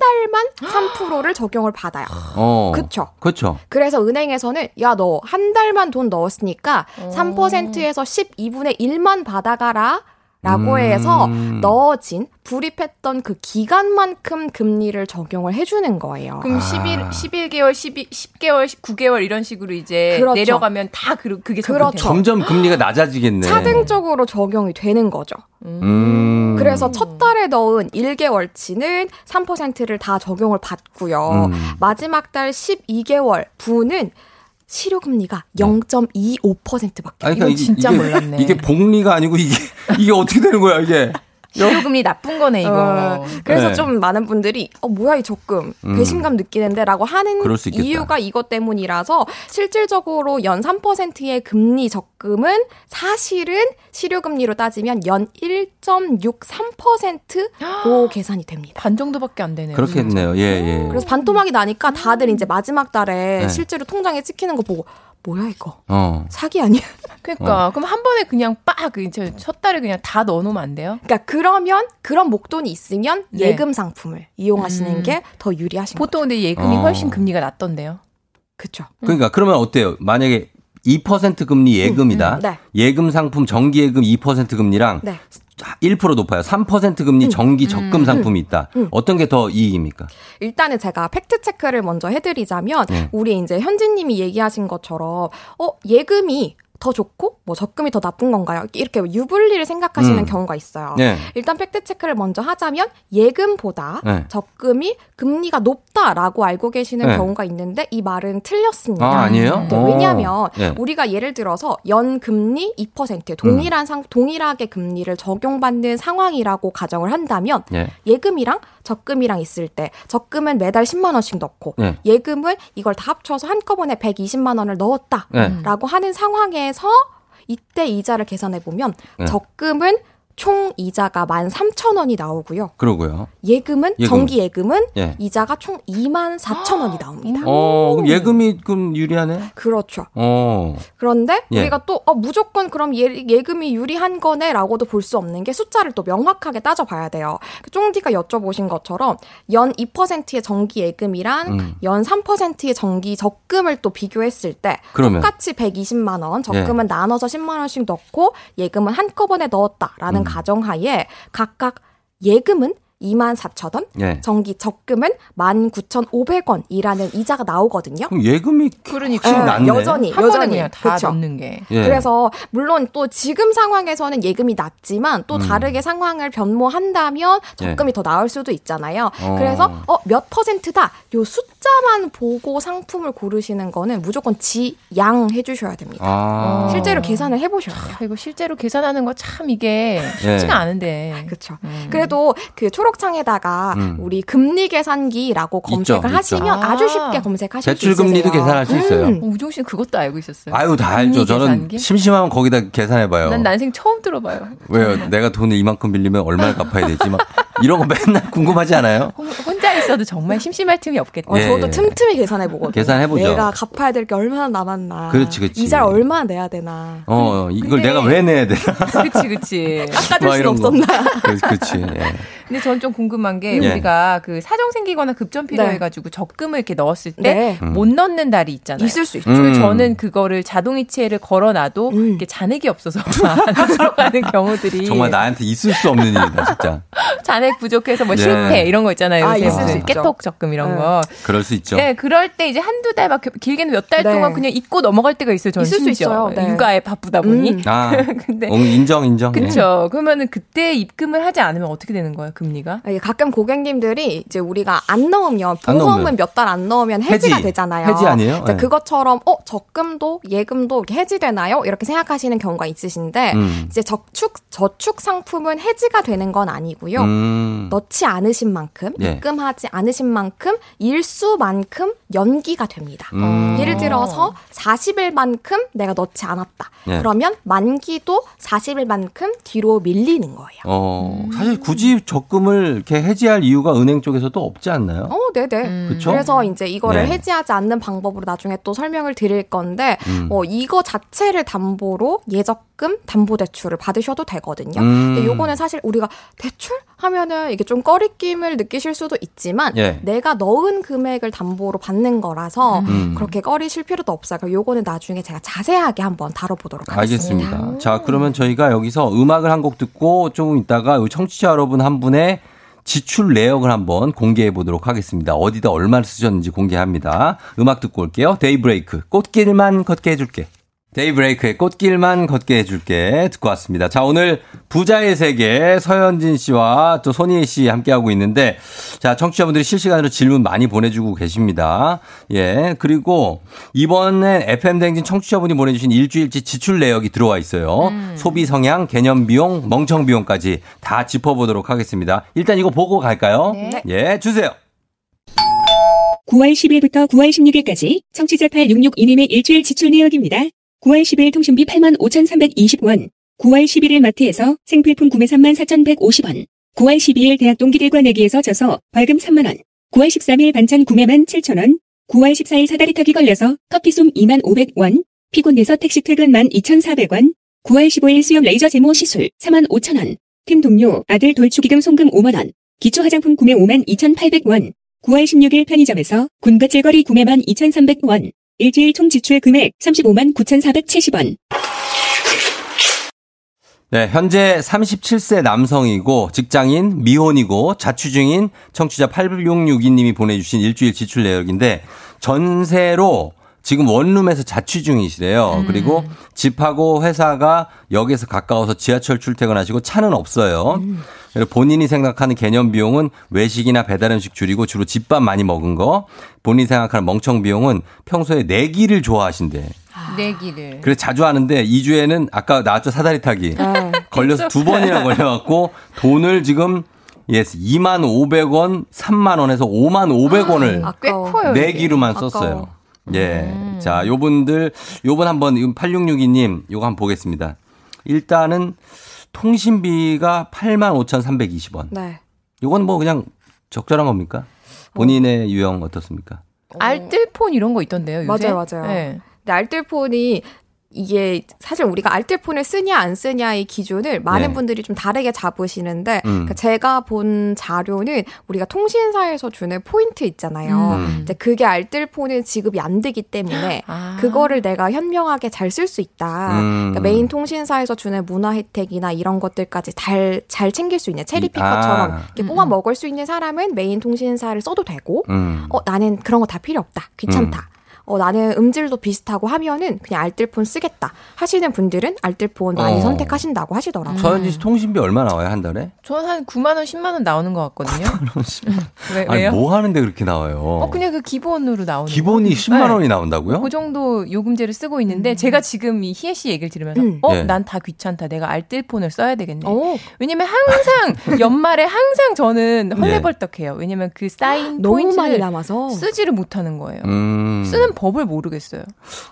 Speaker 15: 달만 3%를 적용을 받아요.
Speaker 1: 어.
Speaker 15: 그쵸.
Speaker 1: 그렇죠.
Speaker 15: 그래서 은행에서는 야 너 한 달만 돈 넣었으니까 3%에서 12분의 1만 받아가라. 라고
Speaker 1: 음.
Speaker 15: 해서 넣어진 불입했던 그 기간만큼 금리를 적용을 해주는 거예요.
Speaker 14: 그럼 11, 11개월, 12, 10개월, 9개월 이런 식으로 이제
Speaker 15: 그렇죠.
Speaker 14: 내려가면 다 그, 그게
Speaker 15: 그렇죠.
Speaker 1: 점점 금리가 낮아지겠네.
Speaker 15: 차등적으로 적용이 되는 거죠.
Speaker 1: 음.
Speaker 15: 그래서 첫 달에 넣은 1개월치는 3%를 다 적용을 받고요.
Speaker 1: 음.
Speaker 15: 마지막 달 12개월 부는 실효금리가 0.25%밖에
Speaker 1: 아니, 그러니까 이게,
Speaker 14: 진짜
Speaker 1: 이게,
Speaker 14: 몰랐네.
Speaker 1: 이게 복리가 아니고 이게 이게 어떻게 되는 거야 이게?
Speaker 14: 실효금리 나쁜 거네 이거.
Speaker 15: 어, 그래서
Speaker 1: 네.
Speaker 15: 좀 많은 분들이 어 뭐야 이 적금
Speaker 1: 음.
Speaker 15: 배신감 느끼는데라고 하는. 이유가 이것 때문이라서 실질적으로 연 3%의 금리 적금은 사실은 실효금리로 따지면 연 1.63%로 계산이 됩니다.
Speaker 14: 반 정도밖에 안 되네요.
Speaker 1: 그렇겠네요. 예, 예.
Speaker 15: 그래서 반토막이 나니까 다들 이제 마지막 달에
Speaker 1: 네.
Speaker 15: 실제로 통장에 찍히는 거 보고 뭐야 이거
Speaker 1: 어.
Speaker 15: 사기 아니야?
Speaker 14: 그러니까 그럼 한 번에 그냥 빡첫 달에 그냥 다 넣어놓으면 안 돼요?
Speaker 15: 그러니까 그러면 그런 목돈이 있으면
Speaker 14: 네.
Speaker 15: 예금 상품을 이용하시는
Speaker 14: 음.
Speaker 15: 게더 유리하신 거죠.
Speaker 14: 보통 근데 예금이
Speaker 1: 어.
Speaker 14: 훨씬 금리가 낮던데요.
Speaker 15: 그렇죠.
Speaker 1: 그러니까 그러면 어때요? 만약에 2% 금리 예금이다.
Speaker 15: 음, 네.
Speaker 1: 예금 상품 정기 예금 2% 금리랑
Speaker 15: 네.
Speaker 1: 1% 높아요. 3% 금리 정기 적금
Speaker 15: 음.
Speaker 1: 상품이 있다.
Speaker 15: 음.
Speaker 1: 어떤 게 더 이익입니까?
Speaker 15: 일단은 제가 팩트 체크를 먼저 해드리자면
Speaker 1: 네.
Speaker 15: 우리 이제 현진님이 얘기하신 것처럼 어 예금이 더 좋고 뭐 적금이 더 나쁜 건가요? 이렇게 유불리를 생각하시는
Speaker 1: 음.
Speaker 15: 경우가 있어요.
Speaker 1: 네.
Speaker 15: 일단 팩트 체크를 먼저 하자면 예금보다
Speaker 1: 네.
Speaker 15: 적금이 금리가 높다라고 알고 계시는
Speaker 1: 네.
Speaker 15: 경우가 있는데 이 말은 틀렸습니다.
Speaker 1: 아, 아니에요?
Speaker 15: 네,
Speaker 1: 오.
Speaker 15: 왜냐하면
Speaker 1: 네.
Speaker 15: 우리가 예를 들어서 연 금리 2% 동일한 상 동일하게 금리를 적용받는 상황이라고 가정을 한다면
Speaker 1: 예.
Speaker 15: 예금이랑 적금이랑 있을 때 적금은 매달 10만 원씩 넣고
Speaker 1: 네.
Speaker 15: 예금은 이걸 다 합쳐서 한꺼번에 120만 원을 넣었다라고
Speaker 1: 네.
Speaker 15: 하는 상황에서 이때 이자를 계산해 보면
Speaker 1: 네.
Speaker 15: 적금은 총 이자가 13,000원이 나오고요.
Speaker 1: 그러고요.
Speaker 15: 예금은
Speaker 1: 예금은?
Speaker 15: 정기 예금은
Speaker 1: 예.
Speaker 15: 이자가 총 24,000원이 나옵니다.
Speaker 1: 어, 그럼 예금이 그럼 유리하네?
Speaker 15: 그렇죠.
Speaker 1: 어.
Speaker 15: 그런데
Speaker 1: 예.
Speaker 15: 우리가 또 어, 무조건 그럼 예, 예금이 유리한 거네라고도 볼 수 없는 게 숫자를 또 명확하게 따져 봐야 돼요. 그 쫑디가 여쭤보신 것처럼 연 2%의 정기 예금이랑
Speaker 1: 음.
Speaker 15: 연 3%의 정기 적금을 또 비교했을 때
Speaker 1: 그러면?
Speaker 15: 똑같이 120만 원, 적금은 나눠서 10만 원씩 넣고 예금은 한꺼번에 넣었다라는
Speaker 1: 음.
Speaker 15: 가정하에 각각 예금은 2만 4천 원,
Speaker 1: 예.
Speaker 15: 정기 적금은 19,500원이라는 이자가 나오거든요.
Speaker 1: 그럼 예금이
Speaker 14: 그러니까
Speaker 1: 낫네.
Speaker 15: 여전히 여전히
Speaker 14: 그냥 다
Speaker 15: 그쵸?
Speaker 14: 넣는 게.
Speaker 1: 예.
Speaker 15: 그래서 물론 또 지금 상황에서는 예금이 낮지만 또
Speaker 1: 음.
Speaker 15: 다르게 상황을 변모한다면 적금이
Speaker 1: 예.
Speaker 15: 더 나을 수도 있잖아요.
Speaker 1: 어.
Speaker 15: 그래서 어 몇 퍼센트다 요 숫자만 보고 상품을 고르시는 거는 무조건 지양 해 주셔야 됩니다.
Speaker 1: 아.
Speaker 15: 실제로 계산을 해 보셔야 돼요.
Speaker 14: 아, 이거 실제로 계산하는 거 참 이게 쉽지가
Speaker 1: 예.
Speaker 14: 않은데.
Speaker 15: 그렇죠. 그래도 그 초록 창에다가
Speaker 1: 음.
Speaker 15: 우리 금리 계산기라고
Speaker 1: 있죠,
Speaker 15: 검색을
Speaker 1: 있죠.
Speaker 15: 하시면
Speaker 14: 아.
Speaker 15: 아주 쉽게 검색하실 수
Speaker 1: 대출
Speaker 15: 있으세요.
Speaker 1: 금리도 계산할 수 있어요.
Speaker 15: 음.
Speaker 14: 어, 우종 씨는 그것도 알고 있었어요.
Speaker 1: 아유, 다 알죠. 저는
Speaker 14: 계산기?
Speaker 1: 심심하면 거기다 계산해봐요.
Speaker 14: 난 난생 처음 들어봐요.
Speaker 1: 왜요? 내가 돈을 이만큼 빌리면 얼마를 갚아야 되지? 막 이런 거 맨날 궁금하지 않아요?
Speaker 14: 혼- 혼자 있어도 정말 심심할 틈이 없겠다.
Speaker 15: 어,
Speaker 1: 예,
Speaker 15: 저도
Speaker 1: 예.
Speaker 15: 틈틈이 계산해 보거든요.
Speaker 1: 계산해 보죠.
Speaker 15: 내가 갚아야 될 게 얼마나 남았나.
Speaker 1: 그렇지, 그렇지.
Speaker 15: 이자를 얼마나 내야 되나.
Speaker 1: 어, 이걸
Speaker 14: 근데-
Speaker 1: 내가 왜 내야 되나?
Speaker 14: 그치, 그치.
Speaker 15: 깎아줄
Speaker 1: 거.
Speaker 15: 없었나.
Speaker 1: 그렇지, 그렇지. 예.
Speaker 14: 근데 전좀 궁금한 게
Speaker 1: 예.
Speaker 14: 우리가 그 사정 생기거나 급전 필요해가지고 적금을 이렇게 넣었을 때못
Speaker 15: 네.
Speaker 14: 넣는 달이 있잖아요.
Speaker 15: 있을 수 있죠.
Speaker 1: 음.
Speaker 14: 저는 그거를 자동이체를 걸어놔도
Speaker 15: 음.
Speaker 14: 이게 잔액이 없어서 안 들어가는 경우들이
Speaker 1: 정말 나한테 있을 수 없는 일이다, 진짜.
Speaker 14: 잔액 부족해서 뭐
Speaker 1: 네.
Speaker 14: 실패 이런 거 있잖아요.
Speaker 15: 아. 있을 수
Speaker 14: 네, 깨톡 적금 이런 거.
Speaker 1: 그럴 수 있죠.
Speaker 14: 네, 그럴 때 이제 한두 달, 막 길게는 몇달
Speaker 15: 네.
Speaker 14: 동안 그냥 잊고 넘어갈 때가 있어요. 저는
Speaker 15: 있을 수
Speaker 14: 심지어.
Speaker 15: 있어요. 네.
Speaker 14: 육아에 바쁘다 보니.
Speaker 15: 음.
Speaker 1: 아,
Speaker 14: 근데
Speaker 1: 어, 인정, 인정. 예.
Speaker 14: 그렇죠. 그러면은 그때 입금을 하지 않으면 어떻게 되는 거예요, 금리가?
Speaker 15: 예, 가끔 고객님들이 이제 우리가 안 넣으면. 보험은 몇 달 안 넣으면 해지가
Speaker 1: 해지.
Speaker 15: 되잖아요.
Speaker 1: 해지 아니에요? 네.
Speaker 15: 그것처럼 어 적금도 예금도 해지되나요? 이렇게 생각하시는 경우가 있으신데
Speaker 1: 음.
Speaker 15: 이제 저축 저축 상품은 해지가 되는 건 아니고요.
Speaker 1: 음.
Speaker 15: 넣지 않으신 만큼
Speaker 1: 예.
Speaker 15: 입금하지 않으신 만큼 일수만큼 연기가 됩니다.
Speaker 1: 음.
Speaker 15: 예를 들어서 40일만큼 내가 넣지 않았다.
Speaker 1: 예.
Speaker 15: 그러면 만기도 40일만큼 뒤로 밀리는 거예요.
Speaker 1: 어, 사실 굳이 적금을 이렇게 해지할 이유가 은행 쪽에서도 없지 않나요?
Speaker 15: 어, 네네.
Speaker 1: 그쵸?
Speaker 15: 그래서 이제 이거를
Speaker 1: 네.
Speaker 15: 해지하지 않는 방법으로 나중에 또 설명을 드릴 건데,
Speaker 1: 음.
Speaker 15: 어, 이거 자체를 담보로 예적 금 담보대출을 받으셔도 되거든요.
Speaker 1: 음.
Speaker 15: 근데 요거는 사실 우리가 대출 하면은 이게 좀 꺼리낌을 느끼실 수도 있지만,
Speaker 1: 예.
Speaker 15: 내가 넣은 금액을 담보로 받는 거라서
Speaker 1: 음.
Speaker 15: 그렇게 꺼리실 필요도 없어요. 그럼 요거는 나중에 제가 자세하게 한번 다뤄보도록 하겠습니다.
Speaker 1: 알겠습니다. 자, 그러면 저희가 여기서 음악을 한 곡 듣고 조금 있다가 우리 청취자 여러분 한 분의 지출 내역을 한번 공개해 보도록 하겠습니다. 어디다 얼마를 쓰셨는지 공개합니다. 음악 듣고 올게요. 데이브레이크. 꽃길만 걷게 해줄게. 데이브레이크의 꽃길만 걷게 해줄게 듣고 왔습니다. 자, 오늘 부자의 세계 서현진 씨와 또 손희애 씨 함께하고 있는데, 자, 청취자분들이 실시간으로 질문 많이 보내주고 계십니다. 예. 그리고 이번에 FM댕진 청취자분이 보내주신 일주일치 지출 내역이 들어와 있어요. 소비 성향, 개념 비용, 멍청 비용까지 다 짚어보도록 하겠습니다. 일단 이거 보고 갈까요?
Speaker 16: 네.
Speaker 1: 예, 주세요.
Speaker 16: 9월 10일부터 9월 16일까지 청취자 8662님의 일주일 지출 내역입니다. 9월 10일 통신비 85,320원. 9월 11일 마트에서 생필품 구매 34,150원. 9월 12일 대학 동기들과 내기에서 져서 벌금 3만원. 9월 13일 반찬 구매만 7,000원. 9월 14일 사다리 타기 걸려서 커피 솜 2만 500원. 피곤해서 택시 퇴근 1만 2,400원. 9월 15일 수염 레이저 제모 시술 4만 5천원. 팀 동료 아들 돌축의금 송금 5만원. 기초 화장품 구매 5만 2,800원. 9월 16일 편의점에서 군것질거리 구매만 2,300원. 일주일 총 지출 금액 35만 9,470원.
Speaker 1: 네, 현재 37세 남성이고 직장인, 미혼이고 자취 중인 청취자 8662님이 보내주신 일주일 지출 내역인데 전세로 지금 원룸에서 자취 중이시래요. 그리고 집하고 회사가 역에서 가까워서 지하철 출퇴근하시고 차는 없어요. 그리고 본인이 생각하는 개념 비용은 외식이나 배달 음식 줄이고 주로 집밥 많이 먹은 거. 본인이 생각하는 멍청 비용은 평소에 내기를 좋아하신대.
Speaker 14: 내기를.
Speaker 1: 그래서 자주 하는데 2주에는 아까 나왔죠 사다리 타기.
Speaker 14: 네.
Speaker 1: 걸려서 두 번이나 걸려갖고 돈을 지금 예, 2만 500원, 3만 원에서 5만 500원을
Speaker 14: 아.
Speaker 1: 내기로만
Speaker 14: 아까워.
Speaker 1: 썼어요. 예.
Speaker 14: 음.
Speaker 1: 자, 요분들, 요번 한번, 8662님, 요거 한번 보겠습니다. 일단은 통신비가 8만 5,320원.
Speaker 15: 네.
Speaker 1: 요건 뭐 그냥 적절한 겁니까? 본인의 유형 어떻습니까?
Speaker 14: 알뜰폰 이런 거 있던데요, 요새?
Speaker 15: 맞아요, 맞아요.
Speaker 14: 네.
Speaker 15: 근데 알뜰폰이 이게 사실 우리가 알뜰폰을 쓰냐 안 쓰냐의 기준을 많은
Speaker 1: 네.
Speaker 15: 분들이 좀 다르게 잡으시는데
Speaker 1: 음.
Speaker 15: 그러니까 제가 본 자료는 우리가 통신사에서 주는 포인트 있잖아요.
Speaker 1: 음.
Speaker 15: 이제 그게 알뜰폰은 지급이 안 되기 때문에 그거를 내가 현명하게 잘 쓸 수 있다.
Speaker 1: 음.
Speaker 15: 그러니까 메인 통신사에서 주는 문화 혜택이나 이런 것들까지 잘, 잘 챙길 수 있는 체리피커처럼
Speaker 1: 아.
Speaker 15: 이렇게 뽑아 먹을 수 있는 사람은 메인 통신사를 써도 되고
Speaker 1: 음.
Speaker 15: 어, 나는 그런 거 다 필요 없다. 귀찮다. 어, 나는 음질도 비슷하고 하면은 그냥 알뜰폰 쓰겠다. 하시는 분들은 알뜰폰 많이
Speaker 1: 어.
Speaker 15: 선택하신다고 하시더라고요.
Speaker 1: 서현진 씨 통신비 얼마 나와요, 한 달에?
Speaker 14: 저는 한 9만 원, 10만 원 나오는 것 같거든요. 왜,
Speaker 1: 아니,
Speaker 14: 왜요?
Speaker 1: 뭐 하는데 그렇게 나와요?
Speaker 14: 어, 그냥 그 기본으로 나오는
Speaker 1: 기본이
Speaker 14: 거.
Speaker 1: 10만
Speaker 14: 네.
Speaker 1: 원이 나온다고요?
Speaker 14: 그 정도 요금제를 쓰고 있는데 제가 지금 이 희애 씨 얘기를 들으면서
Speaker 15: 음.
Speaker 14: 어,
Speaker 1: 네.
Speaker 14: 난다 귀찮다. 내가 알뜰폰을 써야 되겠네. 왜냐면 항상 연말에 항상 저는 헐레벌떡해요. 왜냐면 그 쌓인 포인트를
Speaker 15: 많이 남아서
Speaker 14: 쓰지를 못하는 거예요.
Speaker 1: 음.
Speaker 14: 쓰는 법을 모르겠어요.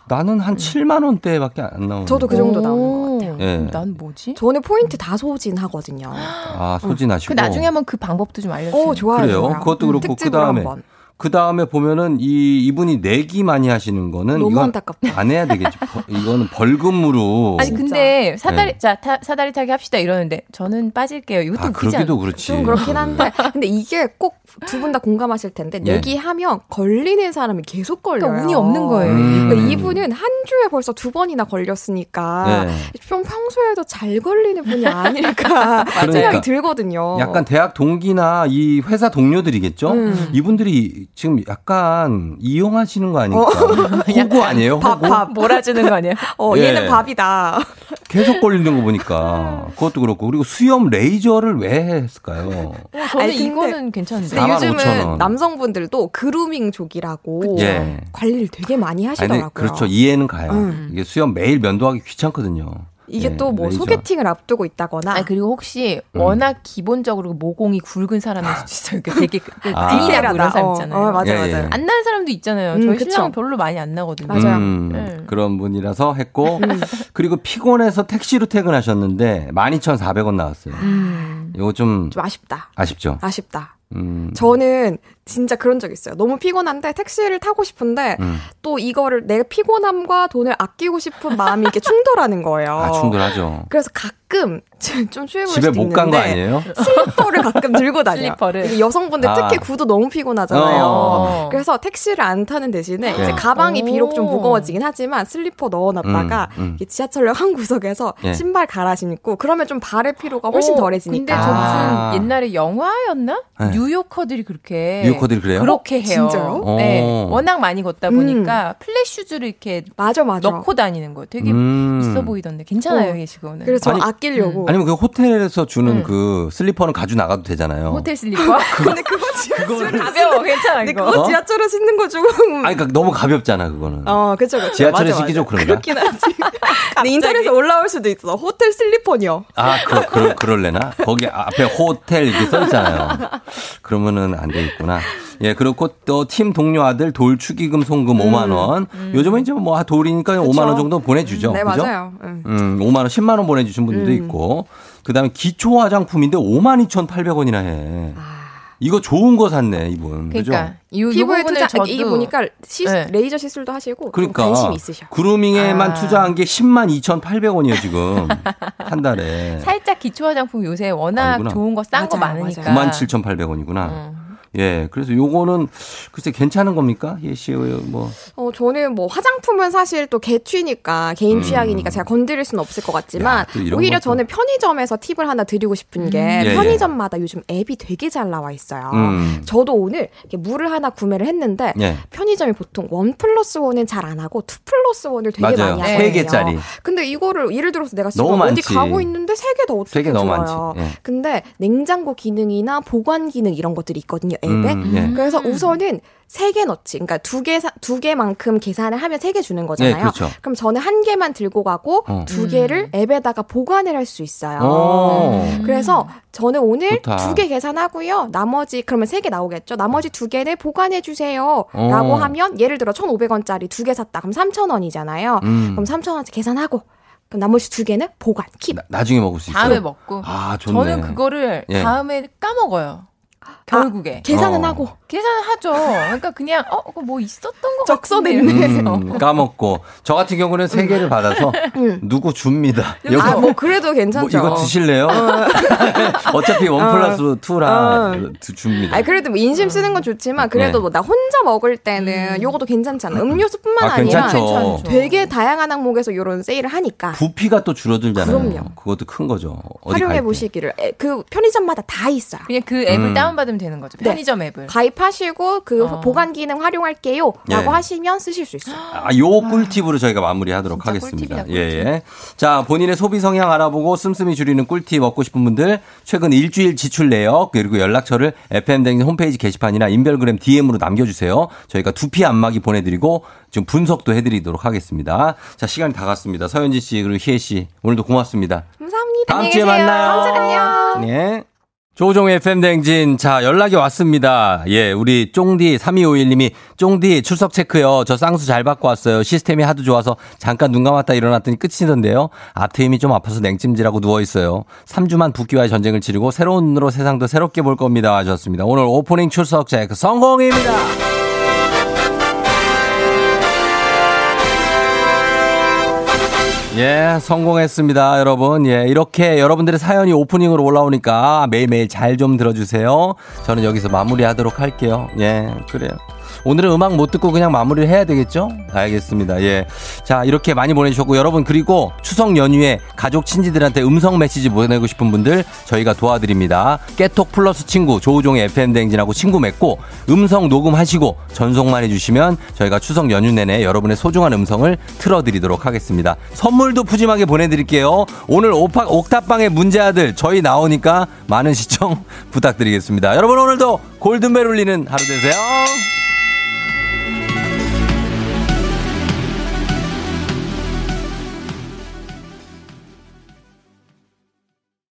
Speaker 1: 나는 한 7만 원대밖에 안 나오는데.
Speaker 15: 저도 그 정도 나오는 것 같아요.
Speaker 1: 예.
Speaker 14: 난 뭐지?
Speaker 15: 저는 포인트 다 소진하거든요.
Speaker 1: 아, 소진하시고.
Speaker 14: 그 나중에 한번 그 방법도 좀 알려주세요.
Speaker 15: 어, 좋아요.
Speaker 1: 그래요.
Speaker 15: 좋아요.
Speaker 1: 그것도
Speaker 15: 음,
Speaker 1: 그렇고 그 다음에
Speaker 15: 한번.
Speaker 1: 그 다음에 보면은 이 이분이 내기 많이 하시는 거는
Speaker 15: 너무 안타깝다.
Speaker 1: 안 해야 되겠죠. 벌- 이거는 벌금으로.
Speaker 14: 아니 근데 사다리
Speaker 1: 네.
Speaker 14: 자 타, 사다리 타기 합시다 이러는데 저는 빠질게요. 이것도
Speaker 1: 아, 그러기도? 그렇지.
Speaker 15: 좀 그렇긴 한데 근데 이게 꼭 두 분 다 공감하실 텐데
Speaker 1: 예.
Speaker 15: 내기하면 걸리는 사람이 계속 걸려요.
Speaker 14: 그러니까 운이 없는 거예요.
Speaker 1: 음.
Speaker 15: 그러니까 이분은 한 주에 벌써 두 번이나 걸렸으니까
Speaker 1: 네.
Speaker 15: 좀 평소에도 잘 걸리는 분이 아닐까
Speaker 1: 그러니까.
Speaker 15: 생각이 들거든요.
Speaker 1: 약간 대학 동기나 이 회사 동료들이겠죠?
Speaker 15: 음.
Speaker 1: 이분들이 지금 약간 이용하시는 거 아닙니까? 호구 아니에요? 호구?
Speaker 15: 밥, 밥.
Speaker 14: 몰아주는 거 아니에요?
Speaker 15: 어,
Speaker 1: 예.
Speaker 15: 얘는 밥이다.
Speaker 1: 계속 걸리는 거 보니까 그것도 그렇고 그리고 수염 레이저를 왜 했을까요?
Speaker 14: 어, 저는
Speaker 15: 아니,
Speaker 14: 이거는 괜찮은데.
Speaker 15: 근데
Speaker 1: 45,000
Speaker 15: 요즘은
Speaker 1: 원.
Speaker 15: 남성분들도 그루밍족이라고
Speaker 1: 예.
Speaker 15: 관리를 되게 많이
Speaker 1: 아니,
Speaker 15: 하시더라고요.
Speaker 1: 그렇죠. 이해는 가요.
Speaker 15: 음.
Speaker 1: 이게 수염 매일 면도하기 귀찮거든요.
Speaker 15: 이게
Speaker 1: 예,
Speaker 15: 또뭐
Speaker 1: 레이저.
Speaker 15: 소개팅을 앞두고 있다거나
Speaker 14: 아니 그리고 혹시
Speaker 1: 음.
Speaker 14: 워낙 기본적으로 모공이 굵은 사람일 수도 있어요. 그 되게 그
Speaker 1: 아.
Speaker 14: 디테일하고 이런 사람
Speaker 15: 어,
Speaker 14: 있잖아요.
Speaker 15: 어, 맞아요,
Speaker 1: 예, 예.
Speaker 15: 맞아요.
Speaker 14: 안난 사람도 있잖아요.
Speaker 15: 음,
Speaker 14: 저희
Speaker 15: 그쵸.
Speaker 14: 신랑은 별로 많이 안 나거든요.
Speaker 15: 맞아요.
Speaker 1: 음,
Speaker 14: 네.
Speaker 1: 그런 분이라서 했고 그리고 피곤해서 택시로 퇴근하셨는데 12,400원 나왔어요.
Speaker 14: 음.
Speaker 1: 이거 좀
Speaker 15: 좀 아쉽다.
Speaker 1: 아쉽죠.
Speaker 15: 아쉽다.
Speaker 1: 음.
Speaker 15: 저는 진짜 그런 적 있어요. 너무 피곤한데 택시를 타고 싶은데
Speaker 1: 음.
Speaker 15: 또 이거를 내 피곤함과 돈을 아끼고 싶은 마음이 이렇게 충돌하는 거예요.
Speaker 1: 아, 충돌하죠.
Speaker 15: 그래서 가끔 좀 취해 보일
Speaker 1: 집에 못 간 거 아니에요?
Speaker 15: 슬리퍼를 가끔 들고 다녀요.
Speaker 14: 슬리퍼를.
Speaker 15: 여성분들
Speaker 1: 아.
Speaker 15: 특히 구두 너무 피곤하잖아요.
Speaker 1: 어.
Speaker 15: 그래서 택시를 안 타는 대신에
Speaker 1: 네.
Speaker 15: 이제 가방이
Speaker 14: 오.
Speaker 15: 비록 좀 무거워지긴 하지만 슬리퍼 넣어놨다가
Speaker 1: 음, 음.
Speaker 15: 지하철역 한 구석에서
Speaker 1: 예.
Speaker 15: 신발 갈아 신고 그러면 좀 발의 피로가 훨씬
Speaker 14: 어,
Speaker 15: 덜해지니까.
Speaker 14: 근데 저 무슨
Speaker 1: 아.
Speaker 14: 옛날에 영화였나?
Speaker 1: 네.
Speaker 14: 뉴요커들이 그렇게
Speaker 1: 뉴요커들이 그래요?
Speaker 14: 그렇게 해요.
Speaker 15: 진짜요?
Speaker 14: 네.
Speaker 1: 어.
Speaker 14: 워낙 많이 걷다 보니까 플랫 슈즈를 이렇게
Speaker 15: 맞아 맞아.
Speaker 14: 넣고 다니는 거 되게
Speaker 1: 음.
Speaker 14: 있어 보이던데 괜찮아요,
Speaker 15: 어.
Speaker 14: 이게 지금은.
Speaker 15: 그래서
Speaker 1: 아니,
Speaker 15: 아끼려고.
Speaker 1: 아니면 그 호텔에서 주는
Speaker 14: 음.
Speaker 1: 그 슬리퍼는 가지고 나가도 되잖아요.
Speaker 14: 호텔 슬리퍼?
Speaker 15: 근데 그거 지하철
Speaker 14: 가벼워, 괜찮아
Speaker 15: 근데. 그거
Speaker 1: 어?
Speaker 15: 지하철에 신는 거 조금.
Speaker 1: 아니, 그러니까 너무 가볍잖아, 그거는.
Speaker 15: 어, 그쵸, 그쵸.
Speaker 1: 지하철에 신기 좀. 그런가?
Speaker 15: 그렇긴 하지. 근데 인터넷에 올라올 수도 있어. 호텔 슬리퍼요.
Speaker 1: 아, 그, 그, 그럴래나? 거기 앞에 호텔 이렇게 써 있잖아요. 그러면은 안 되겠구나. 예, 그렇고 또 팀 동료 아들 돌 축의금 송금 5만원. 요즘은 이제 뭐 돌이니까 5만 원 정도 보내주죠.
Speaker 15: 네,
Speaker 1: 그죠?
Speaker 15: 맞아요. 응.
Speaker 1: 음, 5만 원, 10만 원 보내주신 분들도
Speaker 15: 음.
Speaker 1: 있고. 그 다음에 기초 화장품인데 52,800원이나 해.
Speaker 15: 아.
Speaker 1: 이거 좋은 거 샀네, 이분. 그죠?
Speaker 14: 그러니까 이, 이
Speaker 15: 피부에 투자,
Speaker 14: 저도
Speaker 15: 이게 보니까 시,
Speaker 14: 네.
Speaker 15: 레이저 시술도 하시고 좀
Speaker 1: 그러니까
Speaker 15: 관심이 있으셔.
Speaker 1: 그루밍에만
Speaker 14: 아.
Speaker 1: 투자한 게 10만 2,800원이에요, 지금. 한 달에.
Speaker 14: 살짝 기초 화장품 요새 워낙
Speaker 1: 아니구나.
Speaker 14: 좋은 거 싼거 많으니까.
Speaker 15: 맞아요.
Speaker 1: 97,800원이구나.
Speaker 14: 어.
Speaker 1: 예, 그래서 요거는 글쎄 괜찮은 겁니까? 예, 씨, 뭐.
Speaker 15: 어, 저는 뭐 화장품은 사실 또 개취니까 개인
Speaker 1: 음.
Speaker 15: 취향이니까 제가 건드릴 수는 없을 것 같지만
Speaker 1: 야,
Speaker 15: 오히려
Speaker 1: 것도.
Speaker 15: 저는 편의점에서 팁을 하나 드리고 싶은 게
Speaker 1: 예, 예.
Speaker 15: 편의점마다 요즘 앱이 되게 잘 나와 있어요.
Speaker 1: 음.
Speaker 15: 저도 오늘 이렇게 물을 하나 구매를 했는데
Speaker 1: 예.
Speaker 15: 편의점이 보통 one plus one은 잘 안 하고 two plus one을 되게
Speaker 1: 맞아요.
Speaker 15: 많이
Speaker 1: 세
Speaker 15: 하거든요.
Speaker 1: 개짜리.
Speaker 15: 근데 이거를 예를 들어서 내가 지금 어디
Speaker 1: 많지.
Speaker 15: 가고 있는데 세 개 더 어떻게
Speaker 1: 세개 너무
Speaker 15: 좋아요.
Speaker 1: 많지. 예.
Speaker 15: 근데 냉장고 기능이나 보관 기능 이런 것들이 있거든요 앱에.
Speaker 1: 음, 예.
Speaker 15: 그래서 우선은 세 개 넣지. 그러니까 두 개, 사- 두 개만큼 계산을 하면 세 개 주는 거잖아요.
Speaker 1: 네, 그렇죠.
Speaker 15: 그럼 저는 한 개만 들고 가고
Speaker 1: 어.
Speaker 15: 두 개를 앱에다가 보관을 할 수 있어요.
Speaker 1: 오.
Speaker 15: 그래서 저는 오늘. 두 개 계산하고요. 나머지 그러면 세 개 나오겠죠. 나머지 두 개를 보관해 주세요. 라고
Speaker 1: 어.
Speaker 15: 하면 예를 들어 1,500원짜리 두 개 샀다. 그럼 3,000원이잖아요.
Speaker 1: 음.
Speaker 15: 그럼 3,000원짜리 계산하고 그럼 나머지 두 개는 보관 킵.
Speaker 1: 나, 나중에 먹을 수 있어요.
Speaker 14: 다음에 먹고.
Speaker 1: 아, 좋네.
Speaker 14: 저는 그거를
Speaker 1: 예.
Speaker 14: 다음에 까먹어요. 결국에.
Speaker 15: 계산은
Speaker 1: 어.
Speaker 15: 하고
Speaker 14: 계산을 하죠. 그러니까 그냥 어, 그거 뭐 있었던 거
Speaker 15: 적서냈네.
Speaker 1: 음, 까먹고. 저 같은 경우는 세 개를 받아서 누구 줍니다. 이거
Speaker 15: 아, 뭐 그래도
Speaker 1: 뭐
Speaker 15: 괜찮죠.
Speaker 1: 이거 드실래요? 어 차피 원 플러스 투라 줍니다.
Speaker 15: 아니 그래도 뭐 인심 쓰는 건 좋지만 그래도
Speaker 1: 네.
Speaker 15: 뭐나 혼자 먹을 때는 요것도 괜찮잖아. 음료수뿐만
Speaker 1: 아,
Speaker 15: 아, 니라
Speaker 1: 괜찮죠.
Speaker 15: 되게 다양한 항목에서 요런 세일을 하니까
Speaker 1: 부피가 또 줄어들잖아요.
Speaker 15: 그럼요.
Speaker 1: 그것도 큰 거죠. 어디
Speaker 15: 활용해. 보시기를 에, 그 편의점마다 다 있어요.
Speaker 14: 그냥 그 앱을
Speaker 1: 음.
Speaker 14: 다운 받으면 되는 거죠.
Speaker 15: 네.
Speaker 14: 편의점 앱을.
Speaker 15: 가입하시고 그
Speaker 14: 어.
Speaker 15: 보관 기능 활용할게요 라고
Speaker 1: 예.
Speaker 15: 하시면 쓰실 수 있어요.
Speaker 1: 아, 요 꿀팁으로 저희가 마무리하도록 하겠습니다.
Speaker 14: 꿀팁이다,
Speaker 1: 예,
Speaker 14: 꿀팁.
Speaker 1: 예. 자, 본인의 소비 성향 알아보고 씀씀이 줄이는 꿀팁 얻고 싶은 분들 최근 일주일 지출 내역 그리고 연락처를 FM 댕진 홈페이지 게시판이나 인별그램 DM으로 남겨 주세요. 저희가 두피 안마기 보내 드리고 지금 분석도 해 드리도록 하겠습니다. 자, 시간이 다 갔습니다. 서현지 씨 그리고 희애 씨 오늘도 고맙습니다.
Speaker 15: 감사합니다.
Speaker 1: 다음 주에 만나요.
Speaker 15: 안녕.
Speaker 1: 네. 조종의 FM 댕진. 자, 연락이 왔습니다. 예, 우리 쫑디 3251님이 쫑디 출석 체크요. 저 쌍수 잘 받고 왔어요. 시스템이 하도 좋아서 잠깐 눈 감았다 일어났더니 끝이던데요. 앞에 힘이 좀 아파서 냉찜질하고 누워 있어요. 3주만 붓기와의 전쟁을 치르고 새로운 눈으로 세상도 새롭게 볼 겁니다. 하셨습니다. 오늘 오프닝 출석 체크 성공입니다. 예, 성공했습니다, 여러분. 예, 이렇게 여러분들의 사연이 오프닝으로 올라오니까 매일매일 잘 좀 들어주세요. 저는 여기서 마무리하도록 할게요. 예, 그래요. 오늘은 음악 못 듣고 그냥 마무리를 해야 되겠죠? 알겠습니다. 예. 자, 이렇게 많이 보내주셨고, 여러분, 그리고 추석 연휴에 가족, 친지들한테 음성 메시지 보내고 싶은 분들 저희가 도와드립니다. 깨톡 플러스 친구, 조우종의 FM대행진하고 친구 맺고, 음성 녹음하시고, 전송만 해주시면 저희가 추석 연휴 내내 여러분의 소중한 음성을 틀어드리도록 하겠습니다. 선물도 푸짐하게 보내드릴게요. 오늘 오파, 옥탑방의 문제아들 저희 나오니까 많은 시청 부탁드리겠습니다. 여러분, 오늘도 골든벨 울리는 하루 되세요.